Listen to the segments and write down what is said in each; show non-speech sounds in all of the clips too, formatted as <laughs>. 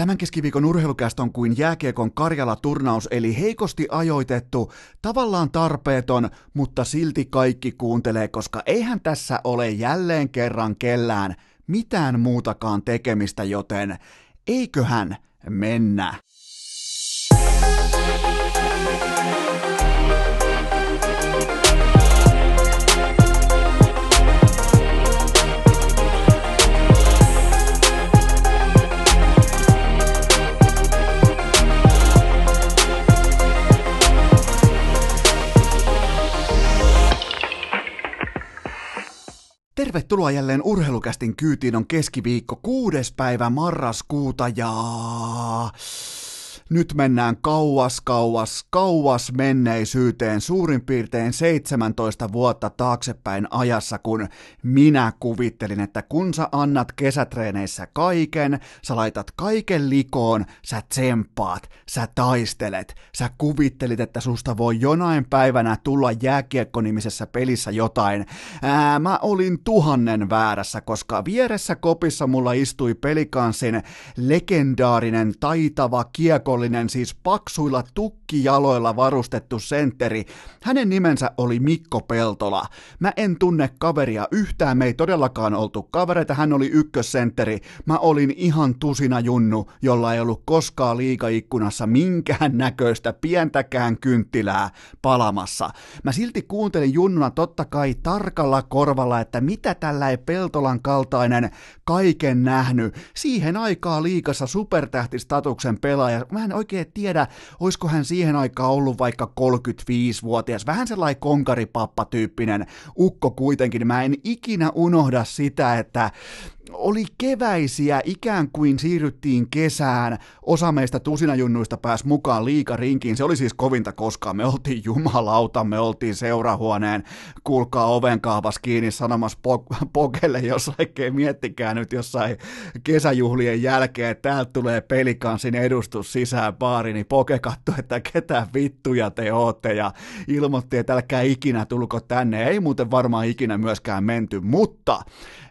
Tämän keskiviikon urheilukäst on kuin jääkiekon Karjala-turnaus, eli heikosti ajoitettu, tavallaan tarpeeton, mutta silti kaikki kuuntelee, koska eihän tässä ole jälleen kerran kellään mitään muutakaan tekemistä, joten eiköhän mennä. Tervetuloa jälleen urheilukästin kyytiin. On keskiviikko kuudes päivä marraskuuta ja nyt mennään kauas, kauas, kauas menneisyyteen suurin piirtein 17 vuotta taaksepäin ajassa, kun minä kuvittelin, että kun sä annat kesätreeneissä kaiken, sä laitat kaiken likoon, sä tsemppaat, sä taistelet, sä kuvittelit, että susta voi jonain päivänä tulla jääkiekko-nimisessä pelissä jotain. Ää, mä olin tuhannen väärässä, koska vieressä kopissa mulla istui pelikansin legendaarinen, taitava kiekko kunnollinen, siis paksuilla tukkijaloilla varustettu sentteri. Hänen nimensä oli Mikko Peltola. Mä en tunne kaveria yhtään, me ei todellakaan oltu kavereita, hän oli ykkössentteri. Mä olin ihan tusina junnu, jolla ei ollut koskaan liikaikkunassa minkään näköistä pientäkään kynttilää palamassa. Mä silti kuuntelin junnuna totta kai tarkalla korvalla, että mitä tällä ei Peltolan kaltainen kaiken nähnyt, siihen aikaa liikassa supertähtistatuksen pelaaja. Mä en oikein tiedä, olisiko hän siihen aikaan ollut vaikka 35-vuotias, vähän sellainen konkaripappa-tyyppinen ukko kuitenkin. Mä en ikinä unohda sitä, että oli keväisiä, ikään kuin siirryttiin kesään. Osa meistä tusinajunnuista pääsi mukaan liikarinkiin. Se oli siis kovinta koskaan. Me oltiin jumalauta, me oltiin seurahuoneen, kuulkaa oven kaavas kiinni sanomassa po- pokelle, jos oikein miettikää nyt jossain kesäjuhlien jälkeen, että täältä tulee pelikansin edustus sisään baariin, niin poke katsoi, että ketä vittuja te ootte ja ilmoitti, että älkää ikinä tulko tänne. Ei muuten varmaan ikinä myöskään menty, mutta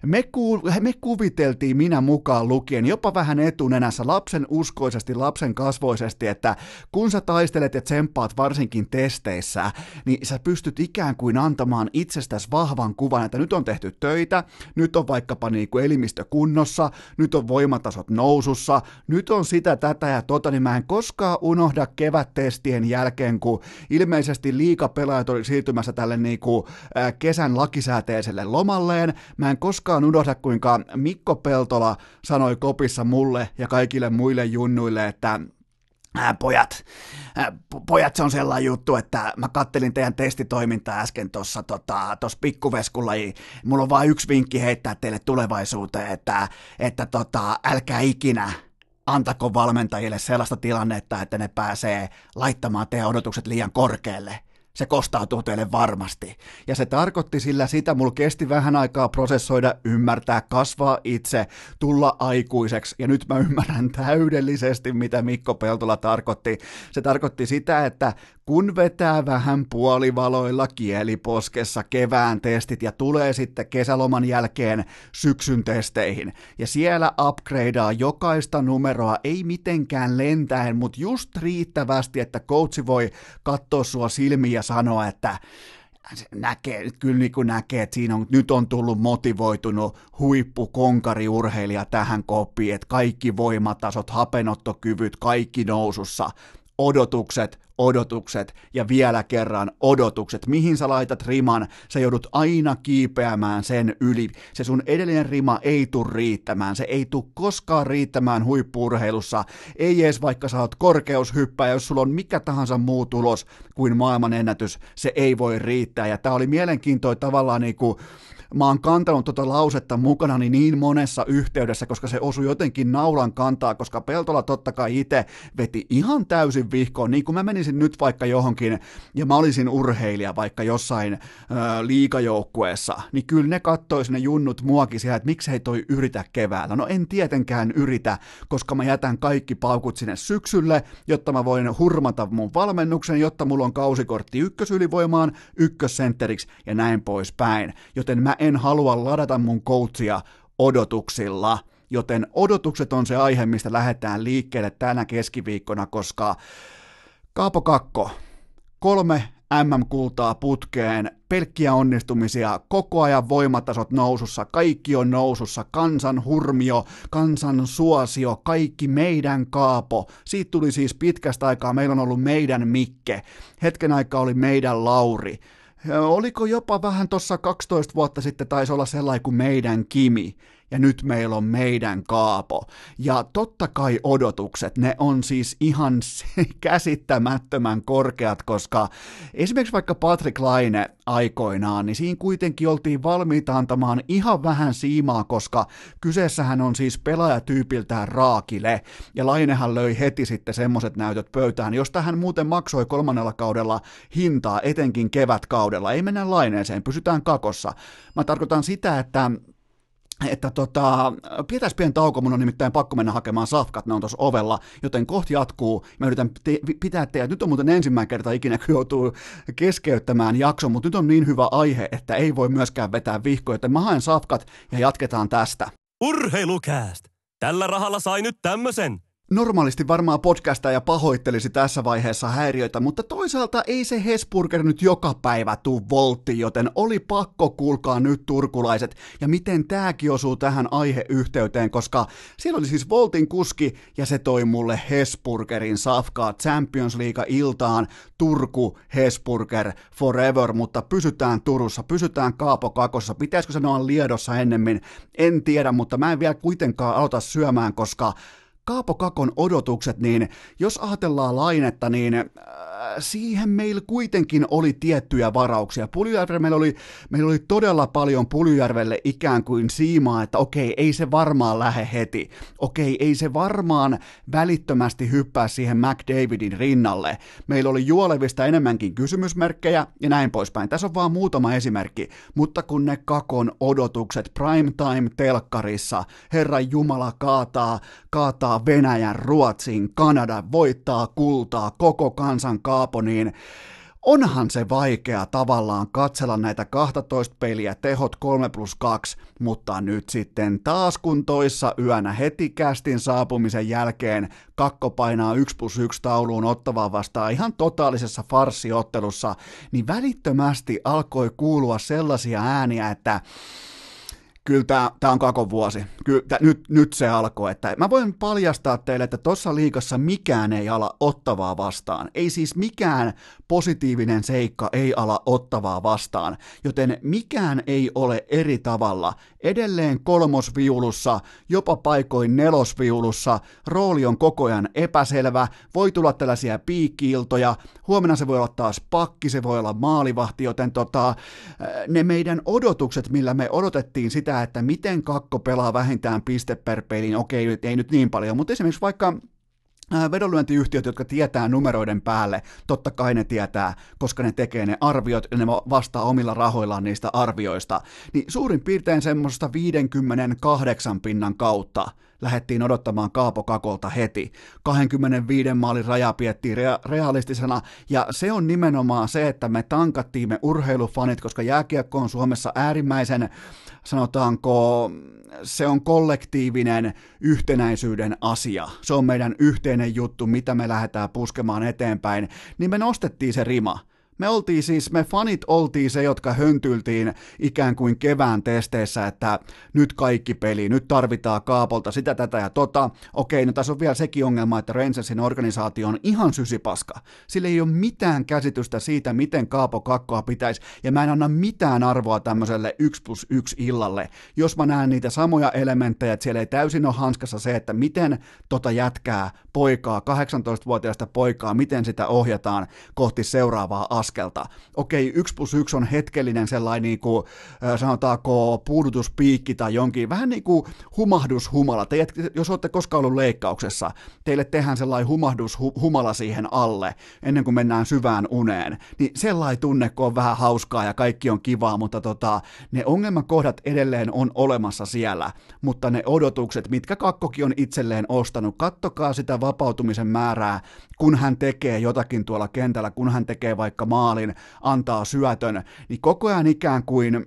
me, ku, me kuviteltiin minä mukaan lukien jopa vähän etunenässä lapsen uskoisesti, lapsen kasvoisesti, että kun sä taistelet ja tsemppaat varsinkin testeissä, niin sä pystyt ikään kuin antamaan itsestäsi vahvan kuvan, että nyt on tehty töitä, nyt on vaikkapa niin kuin elimistö kunnossa, nyt on voimatasot nousussa, nyt on sitä, tätä ja tota, niin mä en koskaan unohda kevättestien jälkeen, kun ilmeisesti liikapelaajat oli siirtymässä tälle niin kuin, kesän lakisääteiselle lomalleen, mä en koskaan unohda, kuinka Mikko Peltola sanoi kopissa mulle ja kaikille muille junnuille, että Äh, pojat, äh, pojat, se on sellainen juttu, että mä kattelin teidän testitoimintaa äsken tuossa tota, pikkuveskulla, ja mulla on vain yksi vinkki heittää teille tulevaisuuteen, että, että tota, älkää ikinä antako valmentajille sellaista tilannetta, että ne pääsee laittamaan teidän odotukset liian korkealle se kostautuu teille varmasti. Ja se tarkoitti sillä sitä, mulla kesti vähän aikaa prosessoida, ymmärtää, kasvaa itse, tulla aikuiseksi, ja nyt mä ymmärrän täydellisesti, mitä Mikko Peltola tarkoitti. Se tarkoitti sitä, että kun vetää vähän puolivaloilla kieliposkessa kevään testit ja tulee sitten kesäloman jälkeen syksyn testeihin, ja siellä upgradeaa jokaista numeroa, ei mitenkään lentäen, mutta just riittävästi, että coachi voi katsoa sua silmiä ja sanoa, että näkee, kyllä niin kuin näkee, että siinä on, nyt on tullut motivoitunut huippukonkariurheilija tähän koppiin, että kaikki voimatasot, hapenottokyvyt, kaikki nousussa, odotukset, odotukset ja vielä kerran odotukset. Mihin sä laitat riman, sä joudut aina kiipeämään sen yli. Se sun edellinen rima ei tule riittämään, se ei tule koskaan riittämään huippuurheilussa, ei edes vaikka sä oot korkeushyppäjä, jos sulla on mikä tahansa muu tulos kuin maailman ennätys, se ei voi riittää. Ja tää oli mielenkiintoinen tavallaan niinku, mä oon kantanut tuota lausetta mukana niin monessa yhteydessä, koska se osui jotenkin naulan kantaa, koska Peltola totta kai itse veti ihan täysin vihkoon, niin kuin mä menisin nyt vaikka johonkin, ja mä olisin urheilija vaikka jossain ö, liikajoukkueessa, niin kyllä ne kattois ne junnut muakin siellä, että miksei toi yritä keväällä. No en tietenkään yritä, koska mä jätän kaikki paukut sinne syksylle, jotta mä voin hurmata mun valmennuksen, jotta mulla on kausikortti ykkösylivoimaan, ykkössentteriksi ja näin poispäin. Joten mä en halua ladata mun coachia odotuksilla. joten odotukset on se aihe, mistä lähdetään liikkeelle tänä keskiviikkona, koska Kaapo Kakko, kolme MM-kultaa putkeen, pelkkiä onnistumisia, koko ajan voimatasot nousussa, kaikki on nousussa, kansan hurmio, kansan suosio, kaikki meidän kaapo. Siitä tuli siis pitkästä aikaa, meillä on ollut meidän Mikke, hetken aikaa oli meidän Lauri. Oliko jopa vähän tuossa 12 vuotta sitten taisi olla sellainen kuin meidän Kimi ja nyt meillä on meidän Kaapo. Ja totta kai odotukset, ne on siis ihan <laughs> käsittämättömän korkeat, koska esimerkiksi vaikka Patrick Laine aikoinaan, niin siinä kuitenkin oltiin valmiita antamaan ihan vähän siimaa, koska kyseessähän on siis pelaajatyypiltään raakile, ja Lainehan löi heti sitten semmoset näytöt pöytään, josta hän muuten maksoi kolmannella kaudella hintaa, etenkin kevätkaudella. Ei mennä Laineeseen, pysytään kakossa. Mä tarkoitan sitä, että että tota, pitäisi pieni tauko, mun on nimittäin pakko mennä hakemaan safkat, ne on tuossa ovella, joten kohti jatkuu. Mä yritän te- pitää teidät, nyt on muuten ensimmäinen kerta ikinä, kun joutuu keskeyttämään jakson, mutta nyt on niin hyvä aihe, että ei voi myöskään vetää vihkoja, joten mä haen safkat ja jatketaan tästä. Urheilukääst! Tällä rahalla sai nyt tämmösen. Normaalisti varmaan podcasta ja pahoittelisi tässä vaiheessa häiriöitä, mutta toisaalta ei se Hesburger nyt joka päivä tuu voltti, joten oli pakko kuulkaa nyt turkulaiset. Ja miten tääkin osuu tähän aiheyhteyteen, koska siellä oli siis Voltin kuski ja se toi mulle Hesburgerin safkaa Champions League iltaan. Turku Hesburger forever, mutta pysytään Turussa, pysytään Kaapo Kakossa, pitäisikö sanoa Liedossa ennemmin, en tiedä, mutta mä en vielä kuitenkaan aloita syömään, koska Kaapo Kakon odotukset, niin jos ajatellaan lainetta, niin äh, siihen meillä kuitenkin oli tiettyjä varauksia. Puljujärvelle meillä oli, meillä oli todella paljon Puljujärvelle ikään kuin siimaa, että okei, ei se varmaan lähde heti. Okei, ei se varmaan välittömästi hyppää siihen McDavidin rinnalle. Meillä oli juolevista enemmänkin kysymysmerkkejä ja näin poispäin. Tässä on vaan muutama esimerkki, mutta kun ne Kakon odotukset primetime telkkarissa, Herran Jumala kaataa, kaataa Venäjän, Ruotsin, Kanada, voittaa kultaa, koko kansan kaapo, niin onhan se vaikea tavallaan katsella näitä 12 peliä, tehot 3 plus 2, mutta nyt sitten taas kun toissa yönä heti kästin saapumisen jälkeen kakko painaa 1 plus 1 tauluun ottavaa vastaan ihan totaalisessa farsiottelussa, niin välittömästi alkoi kuulua sellaisia ääniä, että kyllä tämä, on kakon vuosi. Kyllä, tämä, nyt, nyt se alkoi. Että mä voin paljastaa teille, että tuossa liikassa mikään ei ala ottavaa vastaan. Ei siis mikään positiivinen seikka ei ala ottavaa vastaan. Joten mikään ei ole eri tavalla. Edelleen kolmosviulussa, jopa paikoin nelosviulussa, rooli on koko ajan epäselvä, voi tulla tällaisia piikkiiltoja, huomenna se voi olla taas pakki, se voi olla maalivahti, joten tota, ne meidän odotukset, millä me odotettiin sitä, että miten kakko pelaa vähintään piste per pelin, okei, ei nyt niin paljon, mutta esimerkiksi vaikka vedonlyöntiyhtiöt, jotka tietää numeroiden päälle, totta kai ne tietää, koska ne tekee ne arviot ja ne vastaa omilla rahoillaan niistä arvioista, niin suurin piirtein semmoista 58 pinnan kautta lähdettiin odottamaan Kaapo Kakolta heti. 25 maalin raja piettiin rea- realistisena, ja se on nimenomaan se, että me tankattiin me urheilufanit, koska jääkiekko on Suomessa äärimmäisen, sanotaanko, se on kollektiivinen yhtenäisyyden asia. Se on meidän yhteinen juttu, mitä me lähdetään puskemaan eteenpäin, niin me nostettiin se rima. Me oltiin siis, me fanit oltiin se, jotka höntyltiin ikään kuin kevään testeissä, että nyt kaikki peli, nyt tarvitaan kaapolta sitä, tätä ja tota. Okei, no tässä on vielä sekin ongelma, että Rangersin organisaatio on ihan sysipaska. Sillä ei ole mitään käsitystä siitä, miten kaapo kakkoa pitäisi, ja mä en anna mitään arvoa tämmöiselle 1 plus 1 illalle, jos mä näen niitä samoja elementtejä, että siellä ei täysin ole hanskassa se, että miten tota jätkää, poikaa, 18-vuotiaista poikaa, miten sitä ohjataan kohti seuraavaa askelta askelta. Okei, yksi plus yksi on hetkellinen sellainen, niin kuin, sanotaanko, puudutuspiikki tai jonkin, vähän niin kuin humahdushumala. Te, jos olette koskaan ollut leikkauksessa, teille tehdään sellainen humahdushumala siihen alle, ennen kuin mennään syvään uneen. Niin sellainen tunne, kun on vähän hauskaa ja kaikki on kivaa, mutta tota, ne ongelmakohdat edelleen on olemassa siellä, mutta ne odotukset, mitkä kakkokin on itselleen ostanut, kattokaa sitä vapautumisen määrää, kun hän tekee jotakin tuolla kentällä, kun hän tekee vaikka maalin, antaa syötön, niin koko ajan ikään kuin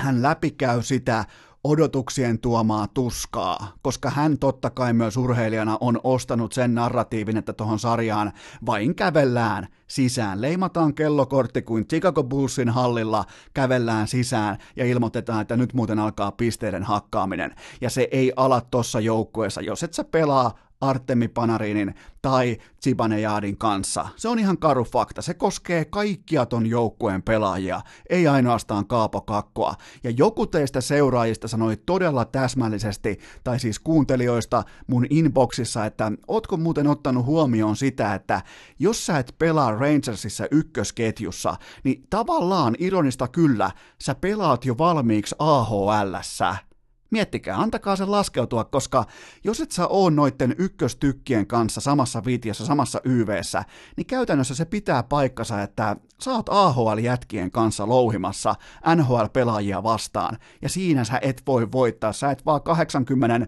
hän läpikäy sitä odotuksien tuomaa tuskaa, koska hän totta kai myös urheilijana on ostanut sen narratiivin, että tuohon sarjaan vain kävellään sisään. Leimataan kellokortti kuin Chicago Bullsin hallilla, kävellään sisään ja ilmoitetaan, että nyt muuten alkaa pisteiden hakkaaminen. Ja se ei ala tossa joukkueessa. Jos et sä pelaa Artemi Panarinin tai Zibanejadin kanssa. Se on ihan karu fakta. Se koskee kaikkia ton joukkueen pelaajia, ei ainoastaan Kaapo Kakkoa. Ja joku teistä seuraajista sanoi todella täsmällisesti, tai siis kuuntelijoista mun inboxissa, että ootko muuten ottanut huomioon sitä, että jos sä et pelaa Rangersissa ykkösketjussa, niin tavallaan ironista kyllä, sä pelaat jo valmiiksi AHLssä. Miettikää, antakaa sen laskeutua, koska jos et sä oo noitten ykköstykkien kanssa samassa viitiössä, samassa YVssä, niin käytännössä se pitää paikkansa, että sä oot AHL-jätkien kanssa louhimassa NHL-pelaajia vastaan, ja siinä sä et voi voittaa, sä et vaan 80 äh,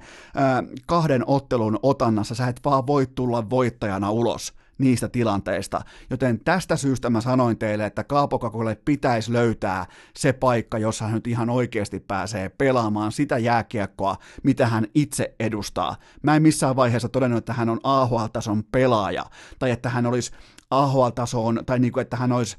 kahden ottelun otannassa, sä et vaan voi tulla voittajana ulos niistä tilanteista. Joten tästä syystä mä sanoin teille, että Kaapokakolle pitäisi löytää se paikka, jossa hän nyt ihan oikeasti pääsee pelaamaan sitä jääkiekkoa, mitä hän itse edustaa. Mä en missään vaiheessa todennut, että hän on AHL-tason pelaaja, tai että hän olisi AHL-tasoon, tai niin kuin, että hän olisi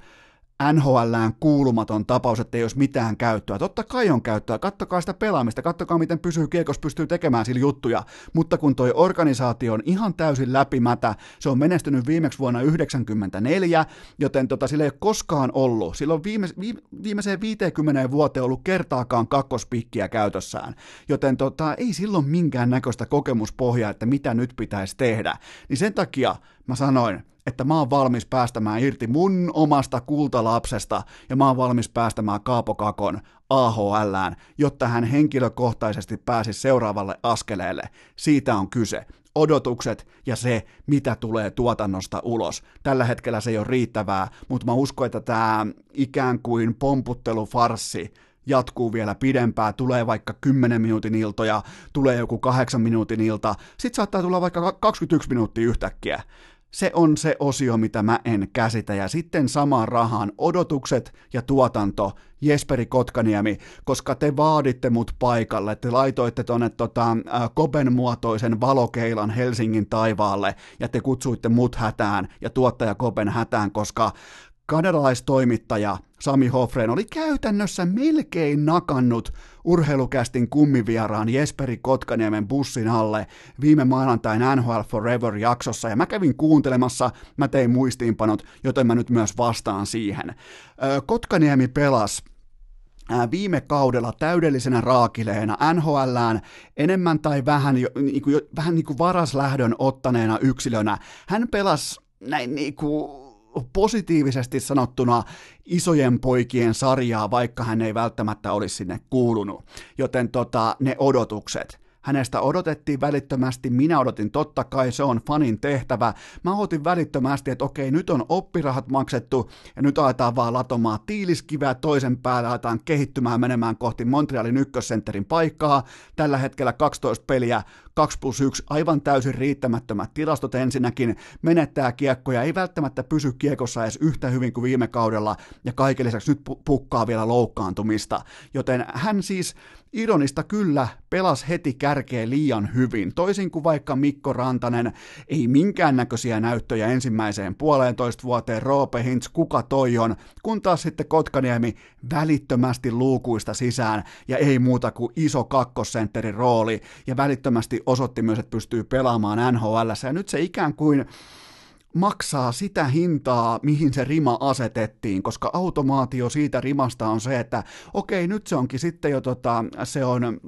NHLään kuulumaton tapaus, että ei olisi mitään käyttöä. Totta kai on käyttöä, kattokaa sitä pelaamista, kattokaa miten pysyy kiekos, pystyy tekemään sillä juttuja, mutta kun toi organisaatio on ihan täysin läpimätä, se on menestynyt viimeksi vuonna 1994, joten tota, sillä ei ole koskaan ollut, sillä on viime, viime, viimeiseen 50 vuoteen ollut kertaakaan kakkospikkiä käytössään, joten tota, ei silloin minkään näköistä kokemuspohjaa, että mitä nyt pitäisi tehdä, niin sen takia mä sanoin, että mä oon valmis päästämään irti mun omasta kultalapsesta ja mä oon valmis päästämään Kaapo Kakon AHLään, jotta hän henkilökohtaisesti pääsisi seuraavalle askeleelle. Siitä on kyse. Odotukset ja se, mitä tulee tuotannosta ulos. Tällä hetkellä se ei ole riittävää, mutta mä uskon, että tämä ikään kuin pomputtelufarssi jatkuu vielä pidempään, tulee vaikka 10 minuutin iltoja, tulee joku 8 minuutin ilta, sit saattaa tulla vaikka 21 minuuttia yhtäkkiä. Se on se osio, mitä mä en käsitä. Ja sitten samaan rahaan odotukset ja tuotanto, Jesperi Kotkaniemi, koska te vaaditte mut paikalle, te laitoitte tonne tota, äh, Koben muotoisen valokeilan Helsingin taivaalle. Ja te kutsuitte mut hätään ja tuottaja Koben hätään, koska kanadalaistoimittaja Sami Hofreen oli käytännössä melkein nakannut urheilukästin kummivieraan Jesperi Kotkaniemen bussin alle viime maanantain NHL Forever-jaksossa, ja mä kävin kuuntelemassa, mä tein muistiinpanot, joten mä nyt myös vastaan siihen. Kotkaniemi pelasi viime kaudella täydellisenä raakileena NHLään enemmän tai vähän, niin kuin, vähän niin kuin varaslähdön ottaneena yksilönä. Hän pelasi näin niin kuin positiivisesti sanottuna isojen poikien sarjaa, vaikka hän ei välttämättä olisi sinne kuulunut. Joten tota, ne odotukset. Hänestä odotettiin välittömästi, minä odotin totta kai, se on fanin tehtävä. Mä odotin välittömästi, että okei, nyt on oppirahat maksettu ja nyt aletaan vaan latomaan tiiliskivää toisen päälle, aletaan kehittymään menemään kohti Montrealin ykkössentterin paikkaa. Tällä hetkellä 12 peliä, 2 plus 1, aivan täysin riittämättömät tilastot ensinnäkin, menettää kiekkoja, ei välttämättä pysy kiekossa edes yhtä hyvin kuin viime kaudella, ja kaiken lisäksi nyt pukkaa vielä loukkaantumista. Joten hän siis Ironista kyllä pelas heti kärkeen liian hyvin, toisin kuin vaikka Mikko Rantanen, ei minkäännäköisiä näyttöjä ensimmäiseen puoleentoista vuoteen, Roope Hintz, kuka toi on, kun taas sitten Kotkaniemi välittömästi luukuista sisään, ja ei muuta kuin iso kakkosentterin rooli, ja välittömästi osoitti myös, että pystyy pelaamaan NHL, ja nyt se ikään kuin maksaa sitä hintaa, mihin se rima asetettiin, koska automaatio siitä rimasta on se, että okei, nyt se onkin sitten jo tota, se on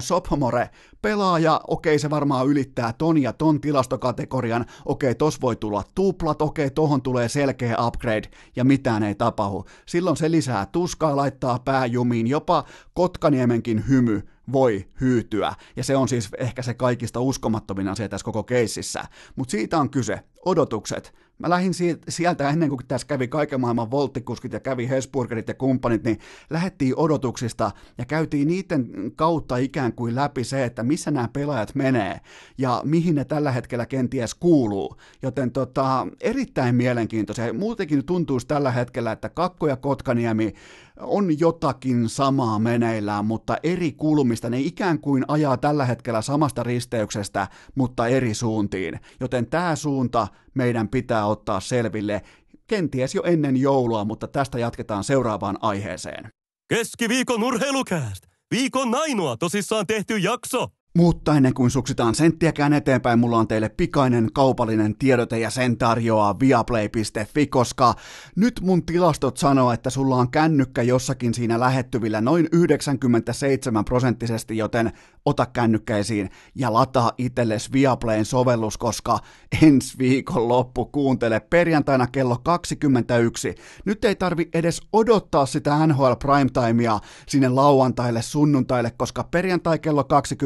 Sophomore pelaaja, okei se varmaan ylittää ton ja ton tilastokategorian, okei tos voi tulla tuplat, okei tohon tulee selkeä upgrade ja mitään ei tapahdu. Silloin se lisää tuskaa, laittaa pääjumiin, jopa Kotkaniemenkin hymy voi hyytyä. Ja se on siis ehkä se kaikista uskomattomin asia tässä koko keississä. Mutta siitä on kyse. Odotukset. Mä lähdin sieltä ennen kuin tässä kävi kaiken maailman volttikuskit ja kävi Hesburgerit ja kumppanit, niin lähettiin odotuksista ja käytiin niiden kautta ikään kuin läpi se, että missä nämä pelaajat menee ja mihin ne tällä hetkellä kenties kuuluu. Joten tota, erittäin mielenkiintoisia. Muutenkin tuntuu tällä hetkellä, että Kakko ja Kotkaniemi on jotakin samaa meneillään, mutta eri kulmista. Ne ikään kuin ajaa tällä hetkellä samasta risteyksestä, mutta eri suuntiin. Joten tämä suunta meidän pitää ottaa selville kenties jo ennen joulua, mutta tästä jatketaan seuraavaan aiheeseen. Keskiviikon urheilukääst! Viikon ainoa tosissaan tehty jakso! Mutta ennen kuin suksitaan senttiäkään eteenpäin, mulla on teille pikainen kaupallinen tiedote ja sen tarjoaa viaplay.fi, koska nyt mun tilastot sanoo, että sulla on kännykkä jossakin siinä lähettyvillä noin 97 prosenttisesti, joten ota kännykkäisiin ja lataa itsellesi Viaplayn sovellus, koska ensi viikon loppu kuuntele perjantaina kello 21. Nyt ei tarvi edes odottaa sitä NHL primetimea sinne lauantaille, sunnuntaille, koska perjantai kello 21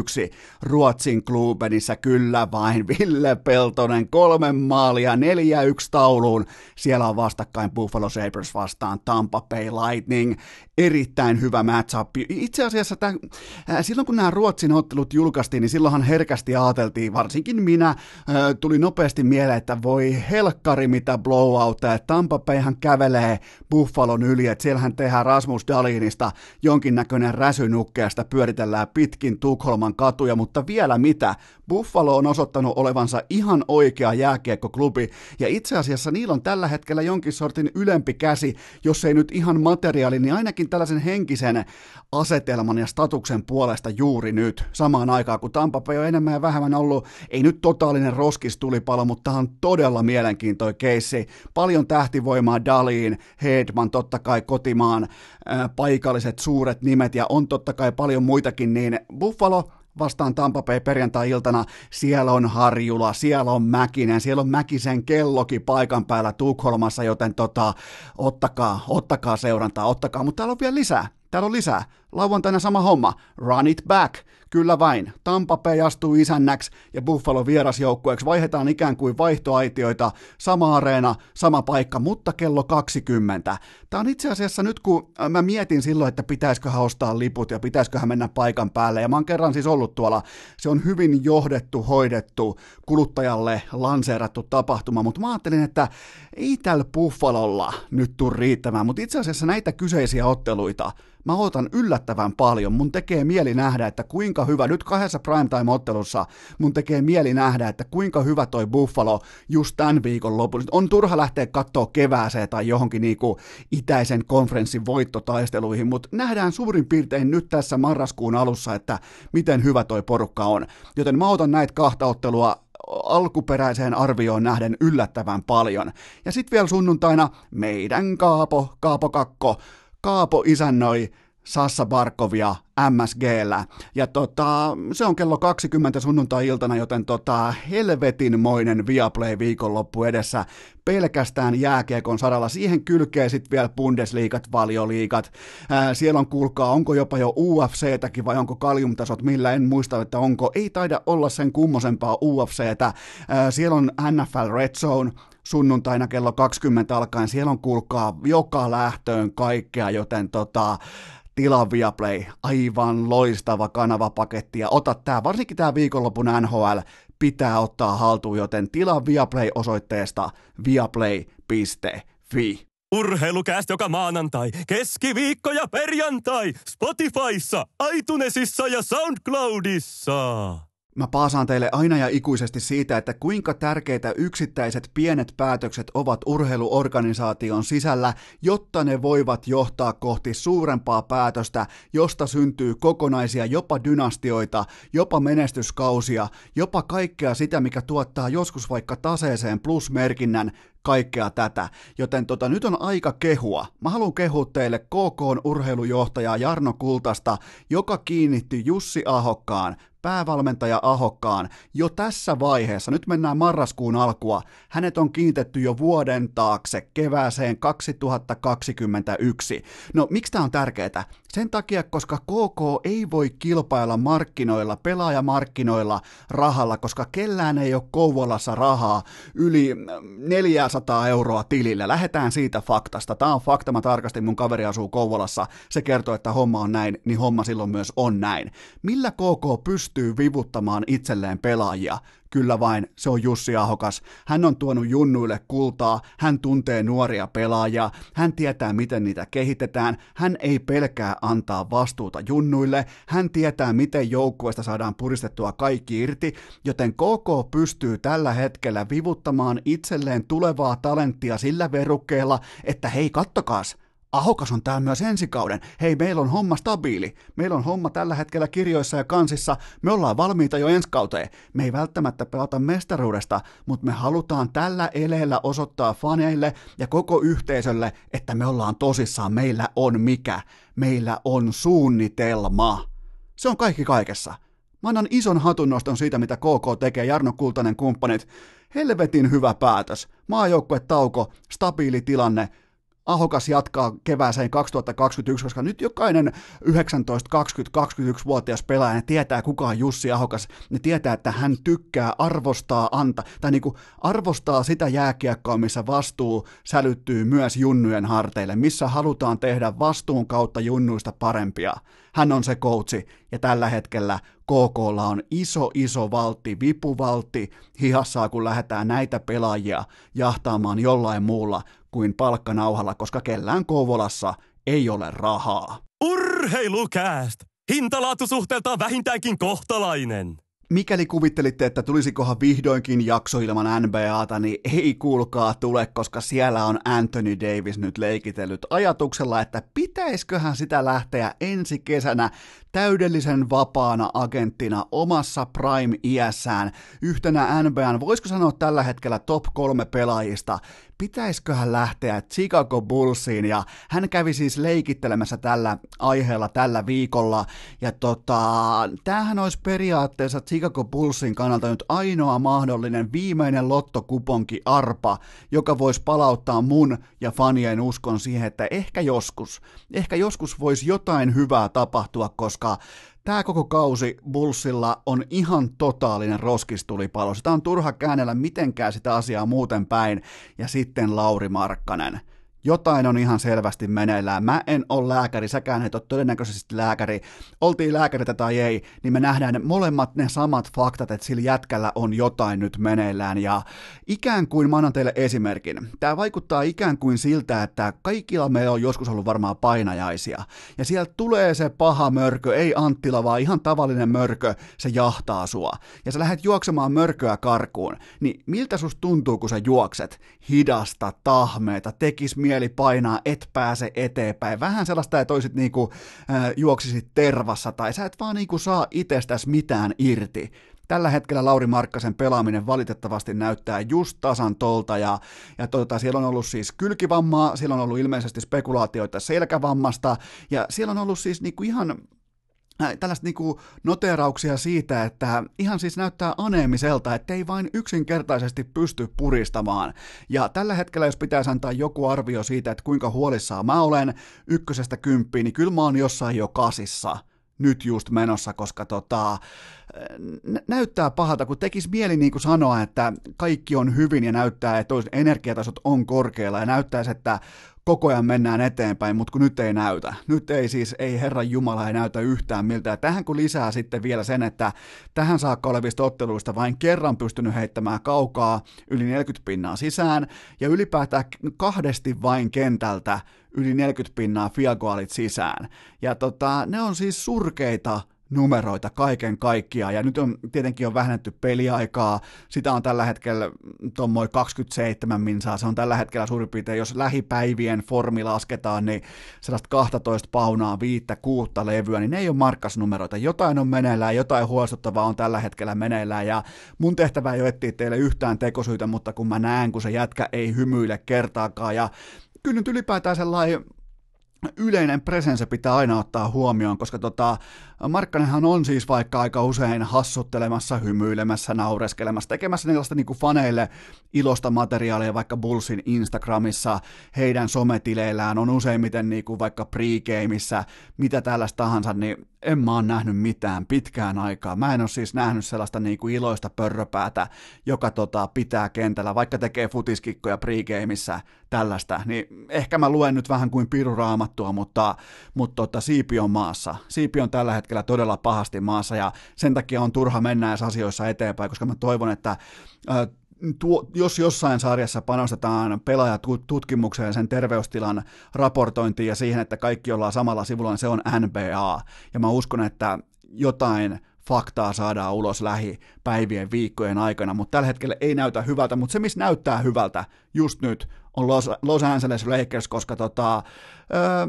yksi Ruotsin klubenissä kyllä vain Ville Peltonen, kolme maalia, neljä yksi tauluun. Siellä on vastakkain Buffalo Sabres vastaan Tampa Bay Lightning. Erittäin hyvä matchup. Itse asiassa tämän, äh, silloin kun nämä Ruotsin ottelut julkaistiin, niin silloinhan herkästi ajateltiin, varsinkin minä, äh, tuli nopeasti mieleen, että voi helkkari mitä blowout, että Tampa Bayhan kävelee Buffalon yli, että siellähän tehdään Rasmus Dalinista jonkinnäköinen räsynukkeesta, pyöritellään pitkin Tukholman katuja, mutta vielä mitä, Buffalo on osoittanut olevansa ihan oikea jääkiekkoklubi, ja itse asiassa niillä on tällä hetkellä jonkin sortin ylempi käsi, jos ei nyt ihan materiaali, niin ainakin tällaisen henkisen asetelman ja statuksen puolesta juuri nyt, samaan aikaan kun Tampa Bay on enemmän ja vähemmän ollut, ei nyt totaalinen roskistulipalo, mutta on todella mielenkiintoinen keissi, paljon tähtivoimaa Daliin, Hedman, totta kai kotimaan äh, paikalliset suuret nimet, ja on totta kai paljon muitakin, niin Buffalo vastaan Tampa Bay perjantai-iltana. Siellä on Harjula, siellä on Mäkinen, siellä on Mäkisen kellokin paikan päällä Tukholmassa, joten tota, ottakaa, ottakaa seurantaa, ottakaa. Mutta täällä on vielä lisää, täällä on lisää. Lauantaina sama homma, run it back. Kyllä vain, Tampa Bay astuu isännäksi ja Buffalo vierasjoukkueeksi. Vaihdetaan ikään kuin vaihtoaitioita, sama areena, sama paikka, mutta kello 20. Tämä on itse asiassa nyt, kun mä mietin silloin, että pitäisiköhän ostaa liput ja pitäisiköhän mennä paikan päälle, ja mä oon kerran siis ollut tuolla, se on hyvin johdettu, hoidettu, kuluttajalle lanseerattu tapahtuma, mutta mä ajattelin, että ei tällä Buffalolla nyt tule riittämään, mutta itse asiassa näitä kyseisiä otteluita, mä odotan yllättävän paljon. Mun tekee mieli nähdä, että kuinka hyvä, nyt kahdessa primetime-ottelussa mun tekee mieli nähdä, että kuinka hyvä toi Buffalo just tämän viikon lopussa. On turha lähteä katsoa kevääseen tai johonkin niinku itäisen konferenssin voittotaisteluihin, mutta nähdään suurin piirtein nyt tässä marraskuun alussa, että miten hyvä toi porukka on. Joten mä otan näitä kahta ottelua alkuperäiseen arvioon nähden yllättävän paljon. Ja sitten vielä sunnuntaina meidän Kaapo, Kaapo Kakko, Kaapo isännöi Sassa Barkovia MSGllä. Ja tota, se on kello 20 sunnuntai-iltana, joten tota, helvetinmoinen Viaplay viikonloppu edessä pelkästään jääkiekon saralla. Siihen kylkee sitten vielä Bundesliigat, valioliigat. Ää, siellä on, kuulkaa, onko jopa jo UFC-täkin vai onko kaljumtasot, millä en muista, että onko. Ei taida olla sen kummosempaa UFCtä. Ää, siellä on NFL Red Zone, sunnuntaina kello 20 alkaen. Siellä on kuulkaa joka lähtöön kaikkea, joten tota, tilaa Viaplay, aivan loistava kanavapaketti ja ota tää, varsinkin tää viikonlopun NHL pitää ottaa haltuun, joten tilaa Viaplay osoitteesta viaplay.fi. Urheilukääst joka maanantai, keskiviikko ja perjantai, Spotifyssa, iTunesissa ja Soundcloudissa. Mä paasaan teille aina ja ikuisesti siitä, että kuinka tärkeitä yksittäiset pienet päätökset ovat urheiluorganisaation sisällä, jotta ne voivat johtaa kohti suurempaa päätöstä, josta syntyy kokonaisia jopa dynastioita, jopa menestyskausia, jopa kaikkea sitä, mikä tuottaa joskus vaikka taseeseen plusmerkinnän, kaikkea tätä. Joten tota, nyt on aika kehua. Mä haluan kehua teille KK urheilujohtajaa Jarno Kultasta, joka kiinnitti Jussi Ahokkaan, päävalmentaja Ahokkaan jo tässä vaiheessa, nyt mennään marraskuun alkua, hänet on kiinnitetty jo vuoden taakse kevääseen 2021. No miksi tämä on tärkeää? Sen takia, koska KK ei voi kilpailla markkinoilla, pelaajamarkkinoilla rahalla, koska kellään ei ole Kouvolassa rahaa yli 400 euroa tilillä. Lähetään siitä faktasta. Tämä on fakta, mä tarkastin, mun kaveri asuu Kouvolassa. Se kertoo, että homma on näin, niin homma silloin myös on näin. Millä KK pystyy vivuttamaan itselleen pelaajia? Kyllä vain, se on Jussi Ahokas. Hän on tuonut junnuille kultaa, hän tuntee nuoria pelaajia, hän tietää miten niitä kehitetään, hän ei pelkää antaa vastuuta junnuille, hän tietää miten joukkueesta saadaan puristettua kaikki irti, joten KK pystyy tällä hetkellä vivuttamaan itselleen tulevaa talenttia sillä verukkeella, että hei kattokaas, Ahokas on täällä myös ensi kauden. Hei, meillä on homma stabiili. Meillä on homma tällä hetkellä kirjoissa ja kansissa. Me ollaan valmiita jo ensi kauteen. Me ei välttämättä pelata mestaruudesta, mutta me halutaan tällä eleellä osoittaa faneille ja koko yhteisölle, että me ollaan tosissaan. Meillä on mikä? Meillä on suunnitelma. Se on kaikki kaikessa. Mä annan ison hatunnoston siitä, mitä KK tekee, Jarno Kultanen kumppanit. Helvetin hyvä päätös. Maajoukkue tauko, stabiili tilanne, Ahokas jatkaa kevääseen 2021, koska nyt jokainen 19, 20, 21-vuotias pelaaja tietää, kuka on Jussi Ahokas. Ne tietää, että hän tykkää, arvostaa, anta, tai niin kuin arvostaa sitä jääkiekkoa, missä vastuu sälyttyy myös junnujen harteille, missä halutaan tehdä vastuun kautta junnuista parempia. Hän on se coachi, ja tällä hetkellä KKlla on iso, iso valtti, vipuvaltti hihassaa, kun lähdetään näitä pelaajia jahtaamaan jollain muulla kuin palkkanauhalla, koska kellään Kouvolassa ei ole rahaa. Urheilukääst! Hintalaatusuhteeltaan vähintäänkin kohtalainen. Mikäli kuvittelitte, että tulisikohan vihdoinkin jakso ilman NBAta, niin ei kuulkaa tule, koska siellä on Anthony Davis nyt leikitellyt ajatuksella, että pitäisköhän sitä lähteä ensi kesänä täydellisen vapaana agenttina omassa prime-iässään yhtenä NBAn, voisiko sanoa tällä hetkellä top kolme pelaajista, pitäisköhän lähteä Chicago Bullsiin? Ja hän kävi siis leikittelemässä tällä aiheella tällä viikolla. Ja tota, tämähän olisi periaatteessa Chicago Bullsin kannalta nyt ainoa mahdollinen viimeinen lottokuponki arpa, joka voisi palauttaa mun ja fanien uskon siihen, että ehkä joskus, ehkä joskus voisi jotain hyvää tapahtua, koska Tämä koko kausi Bullsilla on ihan totaalinen roskistulipalo. Sitä on turha käännellä mitenkään sitä asiaa muuten päin. Ja sitten Lauri Markkanen jotain on ihan selvästi meneillään. Mä en ole lääkäri, säkään et ole todennäköisesti lääkäri. Oltiin lääkäreitä tai ei, niin me nähdään molemmat ne samat faktat, että sillä jätkällä on jotain nyt meneillään. Ja ikään kuin, mä annan teille esimerkin. Tämä vaikuttaa ikään kuin siltä, että kaikilla meillä on joskus ollut varmaan painajaisia. Ja sieltä tulee se paha mörkö, ei Anttila, vaan ihan tavallinen mörkö, se jahtaa sua. Ja sä lähdet juoksemaan mörköä karkuun. Niin miltä susta tuntuu, kun sä juokset? Hidasta, tahmeeta, tekis mieli painaa, et pääse eteenpäin. Vähän sellaista, että oisit niinku, äh, juoksisit tervassa tai sä et vaan niinku saa itsestäsi mitään irti. Tällä hetkellä Lauri Markkasen pelaaminen valitettavasti näyttää just tasan tolta ja, ja tota, siellä on ollut siis kylkivammaa, siellä on ollut ilmeisesti spekulaatioita selkävammasta ja siellä on ollut siis niinku ihan tällaista niinku noterauksia siitä, että ihan siis näyttää aneemiselta, että ei vain yksinkertaisesti pysty puristamaan. Ja tällä hetkellä, jos pitäisi antaa joku arvio siitä, että kuinka huolissaan mä olen ykkösestä kymppiin, niin kyllä mä oon jossain jo kasissa nyt just menossa, koska tota, näyttää pahalta, kun tekisi mieli niin kuin sanoa, että kaikki on hyvin ja näyttää, että energiatasot on korkealla ja näyttäisi, että koko ajan mennään eteenpäin, mutta kun nyt ei näytä. Nyt ei siis, ei Herran Jumala ei näytä yhtään miltä. Ja tähän kun lisää sitten vielä sen, että tähän saakka olevista otteluista vain kerran pystynyt heittämään kaukaa yli 40 pinnaa sisään, ja ylipäätään kahdesti vain kentältä yli 40 pinnaa fiagoalit sisään. Ja tota, ne on siis surkeita numeroita kaiken kaikkiaan, ja nyt on tietenkin on vähennetty peliaikaa, sitä on tällä hetkellä tuommoin 27 minsaa, se on tällä hetkellä suurin piirtein, jos lähipäivien formi lasketaan, niin sellaista 12 paunaa, viittä, kuutta levyä, niin ne ei ole markkasnumeroita, jotain on meneillään, jotain huolestuttavaa on tällä hetkellä meneillään, ja mun tehtävä ei ole etsiä teille yhtään tekosyitä, mutta kun mä näen, kun se jätkä ei hymyile kertaakaan, ja kyllä nyt ylipäätään sellainen yleinen presense pitää aina ottaa huomioon, koska tota, Markkanenhan on siis vaikka aika usein hassuttelemassa, hymyilemässä, naureskelemassa, tekemässä niistä niin faneille ilosta materiaalia vaikka Bullsin Instagramissa, heidän sometileillään on useimmiten niin kuin vaikka pregameissa, mitä tällaista tahansa, niin en mä oon nähnyt mitään pitkään aikaa. Mä en ole siis nähnyt sellaista niin kuin iloista pörröpäätä, joka tota, pitää kentällä, vaikka tekee futiskikkoja pregameissa tällaista, niin ehkä mä luen nyt vähän kuin piruraamattua, mutta, mutta tota, siipi on maassa. Siipi on tällä hetkellä todella pahasti maassa ja sen takia on turha mennä näissä asioissa eteenpäin, koska mä toivon, että tuo, jos jossain sarjassa panostetaan pelaajatutkimukseen, sen terveystilan raportointiin ja siihen, että kaikki ollaan samalla sivulla, niin se on NBA. Ja mä uskon, että jotain faktaa saadaan ulos lähipäivien, viikkojen aikana, mutta tällä hetkellä ei näytä hyvältä, mutta se, missä näyttää hyvältä just nyt, on Los, Los Angeles Lakers, koska tota, öö,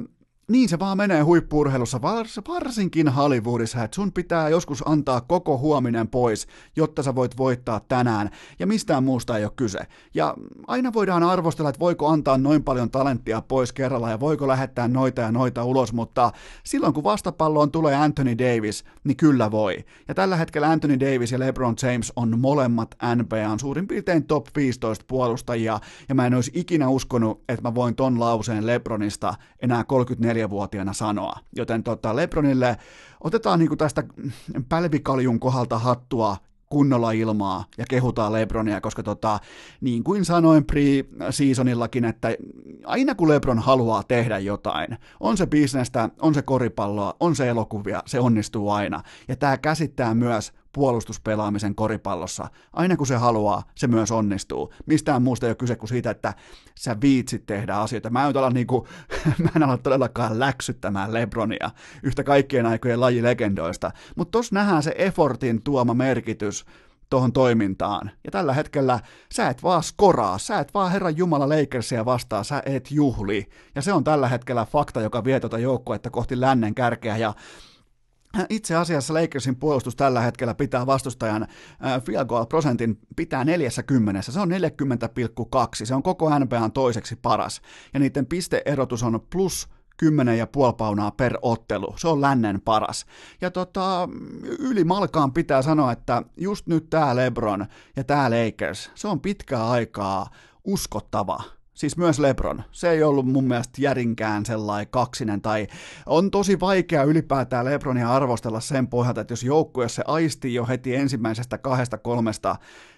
niin se vaan menee huippuurheilussa, varsinkin Hollywoodissa, että sun pitää joskus antaa koko huominen pois, jotta sä voit voittaa tänään, ja mistään muusta ei ole kyse. Ja aina voidaan arvostella, että voiko antaa noin paljon talenttia pois kerralla, ja voiko lähettää noita ja noita ulos, mutta silloin kun vastapalloon tulee Anthony Davis, niin kyllä voi. Ja tällä hetkellä Anthony Davis ja LeBron James on molemmat NBAn suurin piirtein top 15 puolustajia, ja mä en olisi ikinä uskonut, että mä voin ton lauseen LeBronista enää 34 vuotiaana sanoa. Joten tota, Lebronille otetaan niinku tästä pälvikaljun kohdalta hattua kunnolla ilmaa ja kehutaan Lebronia, koska tota, niin kuin sanoin pre-seasonillakin, että aina kun Lebron haluaa tehdä jotain, on se bisnestä, on se koripalloa, on se elokuvia, se onnistuu aina. Ja tämä käsittää myös puolustuspelaamisen koripallossa. Aina kun se haluaa, se myös onnistuu. Mistään muusta ei ole kyse kuin siitä, että sä viitsit tehdä asioita. Mä en, olla niinku, <laughs> mä en ala todellakaan läksyttämään Lebronia, yhtä kaikkien aikojen lajilegendoista. Mutta tuossa nähdään se effortin tuoma merkitys tuohon toimintaan. Ja tällä hetkellä sä et vaan skoraa, sä et vaan Herran Jumala Lakersia vastaan, sä et juhli. Ja se on tällä hetkellä fakta, joka vie tuota joukkuetta kohti lännen kärkeä. Ja itse asiassa Lakersin puolustus tällä hetkellä pitää vastustajan field goal prosentin pitää 40, se on 40,2, se on koko NBAn toiseksi paras, ja niiden pisteerotus on plus 10,5 paunaa per ottelu. Se on lännen paras. Ja tota, yli malkaan pitää sanoa, että just nyt tämä LeBron ja tämä Lakers, se on pitkää aikaa uskottava Siis myös Lebron. Se ei ollut mun mielestä järinkään sellainen kaksinen, tai on tosi vaikea ylipäätään Lebronia arvostella sen pohjalta, että jos joukkue se aistii jo heti ensimmäisestä kahdesta kolmesta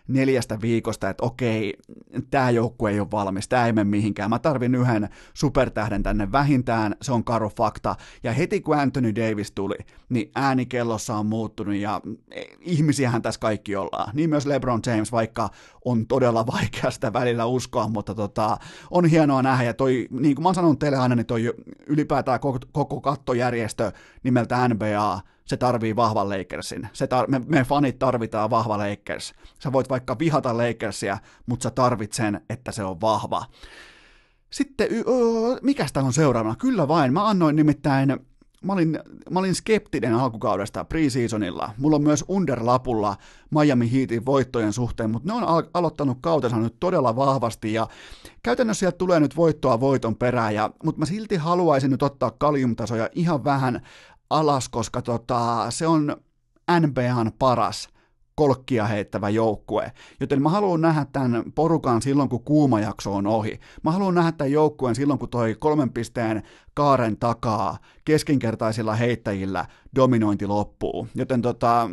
neljästä viikosta, että okei, tämä joukkue ei ole valmis, tämä ei mene mihinkään, mä tarvin yhden supertähden tänne vähintään, se on karu fakta, ja heti kun Anthony Davis tuli, niin äänikellossa on muuttunut, ja ihmisiähän tässä kaikki ollaan, niin myös LeBron James, vaikka on todella <laughs> vaikea sitä välillä uskoa, mutta tota, on hienoa nähdä, ja toi, niin kuin mä oon sanonut teille aina, niin toi ylipäätään koko, koko kattojärjestö nimeltä NBA, se tarvii vahvan Lakersin. Se tar- me, me fanit tarvitaan vahva Lakers. Sä voit vaikka vihata Lakersia, mutta sä tarvit sen, että se on vahva. Sitten, öö, mikä tämä on seuraavana? Kyllä vain, mä annoin nimittäin mä olin, mä olin skeptinen alkukaudesta preseasonilla. Mulla on myös underlapulla Miami Heatin voittojen suhteen, mutta ne on al- aloittanut kautensa nyt todella vahvasti ja käytännössä sieltä tulee nyt voittoa voiton perään, ja, mutta mä silti haluaisin nyt ottaa kaljumtasoja ihan vähän alas, koska tota, se on NBAn paras kolkkia heittävä joukkue. Joten mä haluan nähdä tämän porukan silloin, kun kuuma jakso on ohi. Mä haluan nähdä tämän joukkueen silloin, kun toi kolmen pisteen kaaren takaa keskinkertaisilla heittäjillä dominointi loppuu. Joten tota,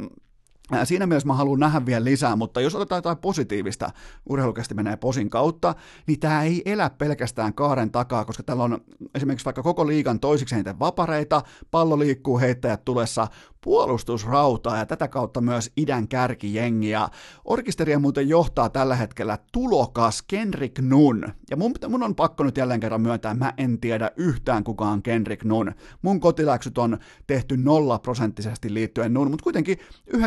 Siinä mielessä mä haluan nähdä vielä lisää, mutta jos otetaan jotain positiivista, urheilukästi menee posin kautta, niin tämä ei elä pelkästään kaaren takaa, koska täällä on esimerkiksi vaikka koko liigan toisiksi eniten vapareita, pallo liikkuu heittäjät tulessa, puolustusrautaa ja tätä kautta myös idän kärkijengi. Ja orkisteria muuten johtaa tällä hetkellä tulokas Kenrik Nun. Ja mun, mun on pakko nyt jälleen kerran myöntää, mä en tiedä yhtään kukaan Kenrik Nun. Mun kotiläksyt on tehty nolla prosenttisesti liittyen Nun, mutta kuitenkin 19,5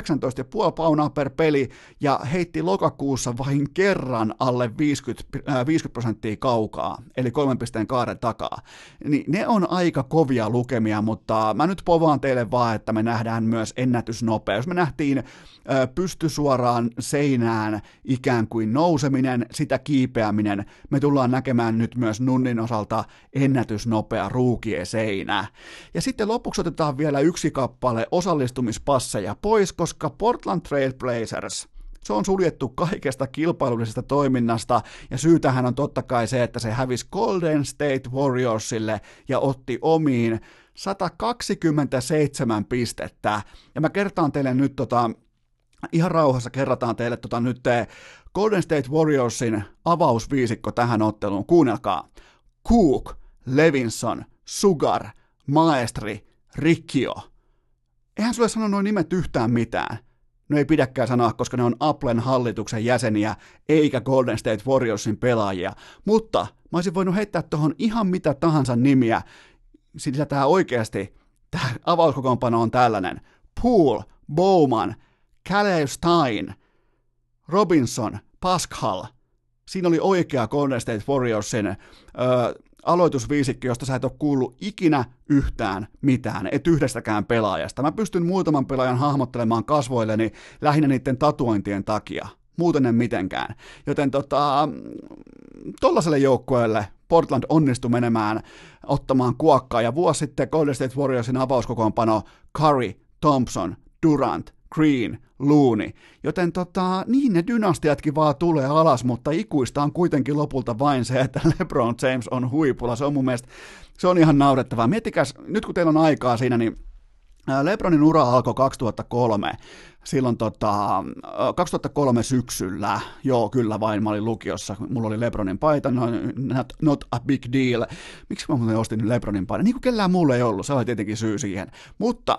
paunaa per peli ja heitti lokakuussa vain kerran alle 50, äh, 50 prosenttia kaukaa, eli kolmen pisteen kaaren takaa. Niin ne on aika kovia lukemia, mutta mä nyt povaan teille vaan, että me nähdään nähdään myös ennätysnopeus. Me nähtiin pystysuoraan seinään ikään kuin nouseminen, sitä kiipeäminen. Me tullaan näkemään nyt myös Nunnin osalta ennätysnopea ruukie seinä. Ja sitten lopuksi otetaan vielä yksi kappale osallistumispasseja pois, koska Portland Trail Blazers – se on suljettu kaikesta kilpailullisesta toiminnasta, ja syytähän on totta kai se, että se hävisi Golden State Warriorsille ja otti omiin 127 pistettä. Ja mä kertaan teille nyt tota, ihan rauhassa kerrataan teille tota nyt Golden State Warriorsin avausviisikko tähän otteluun. Kuunnelkaa. Cook, Levinson, Sugar, Maestri, Rikkio. Eihän sulle sano noin nimet yhtään mitään. No ei pidäkään sanoa, koska ne on Applen hallituksen jäseniä, eikä Golden State Warriorsin pelaajia. Mutta mä olisin voinut heittää tuohon ihan mitä tahansa nimiä, sillä tämä oikeasti, tämä avauskokoonpano on tällainen. Poole, Bowman, Calais Stein, Robinson, Pascal. Siinä oli oikea Golden State Warriorsin ö, aloitusviisikki, josta sä et ole kuullut ikinä yhtään mitään, et yhdestäkään pelaajasta. Mä pystyn muutaman pelaajan hahmottelemaan kasvoilleni lähinnä niiden tatuointien takia. Muuten en mitenkään. Joten tota, tollaselle joukkueelle Portland onnistui menemään ottamaan kuokkaa, ja vuosi sitten Golden State Warriorsin avauskokoonpano Curry, Thompson, Durant, Green, Looney. Joten tota, niin ne dynastiatkin vaan tulee alas, mutta ikuista on kuitenkin lopulta vain se, että <laughs> LeBron James on huipulla. Se on mun mielestä, se on ihan naurettavaa. Miettikäs, nyt kun teillä on aikaa siinä, niin Lebronin ura alkoi 2003, silloin tota, 2003 syksyllä, joo kyllä vain, mä olin lukiossa, mulla oli Lebronin paita, no, not, not a big deal. Miksi mä muuten ostin Lebronin paidan? Niin kuin kellään muulla ei ollut, se oli tietenkin syy siihen. Mutta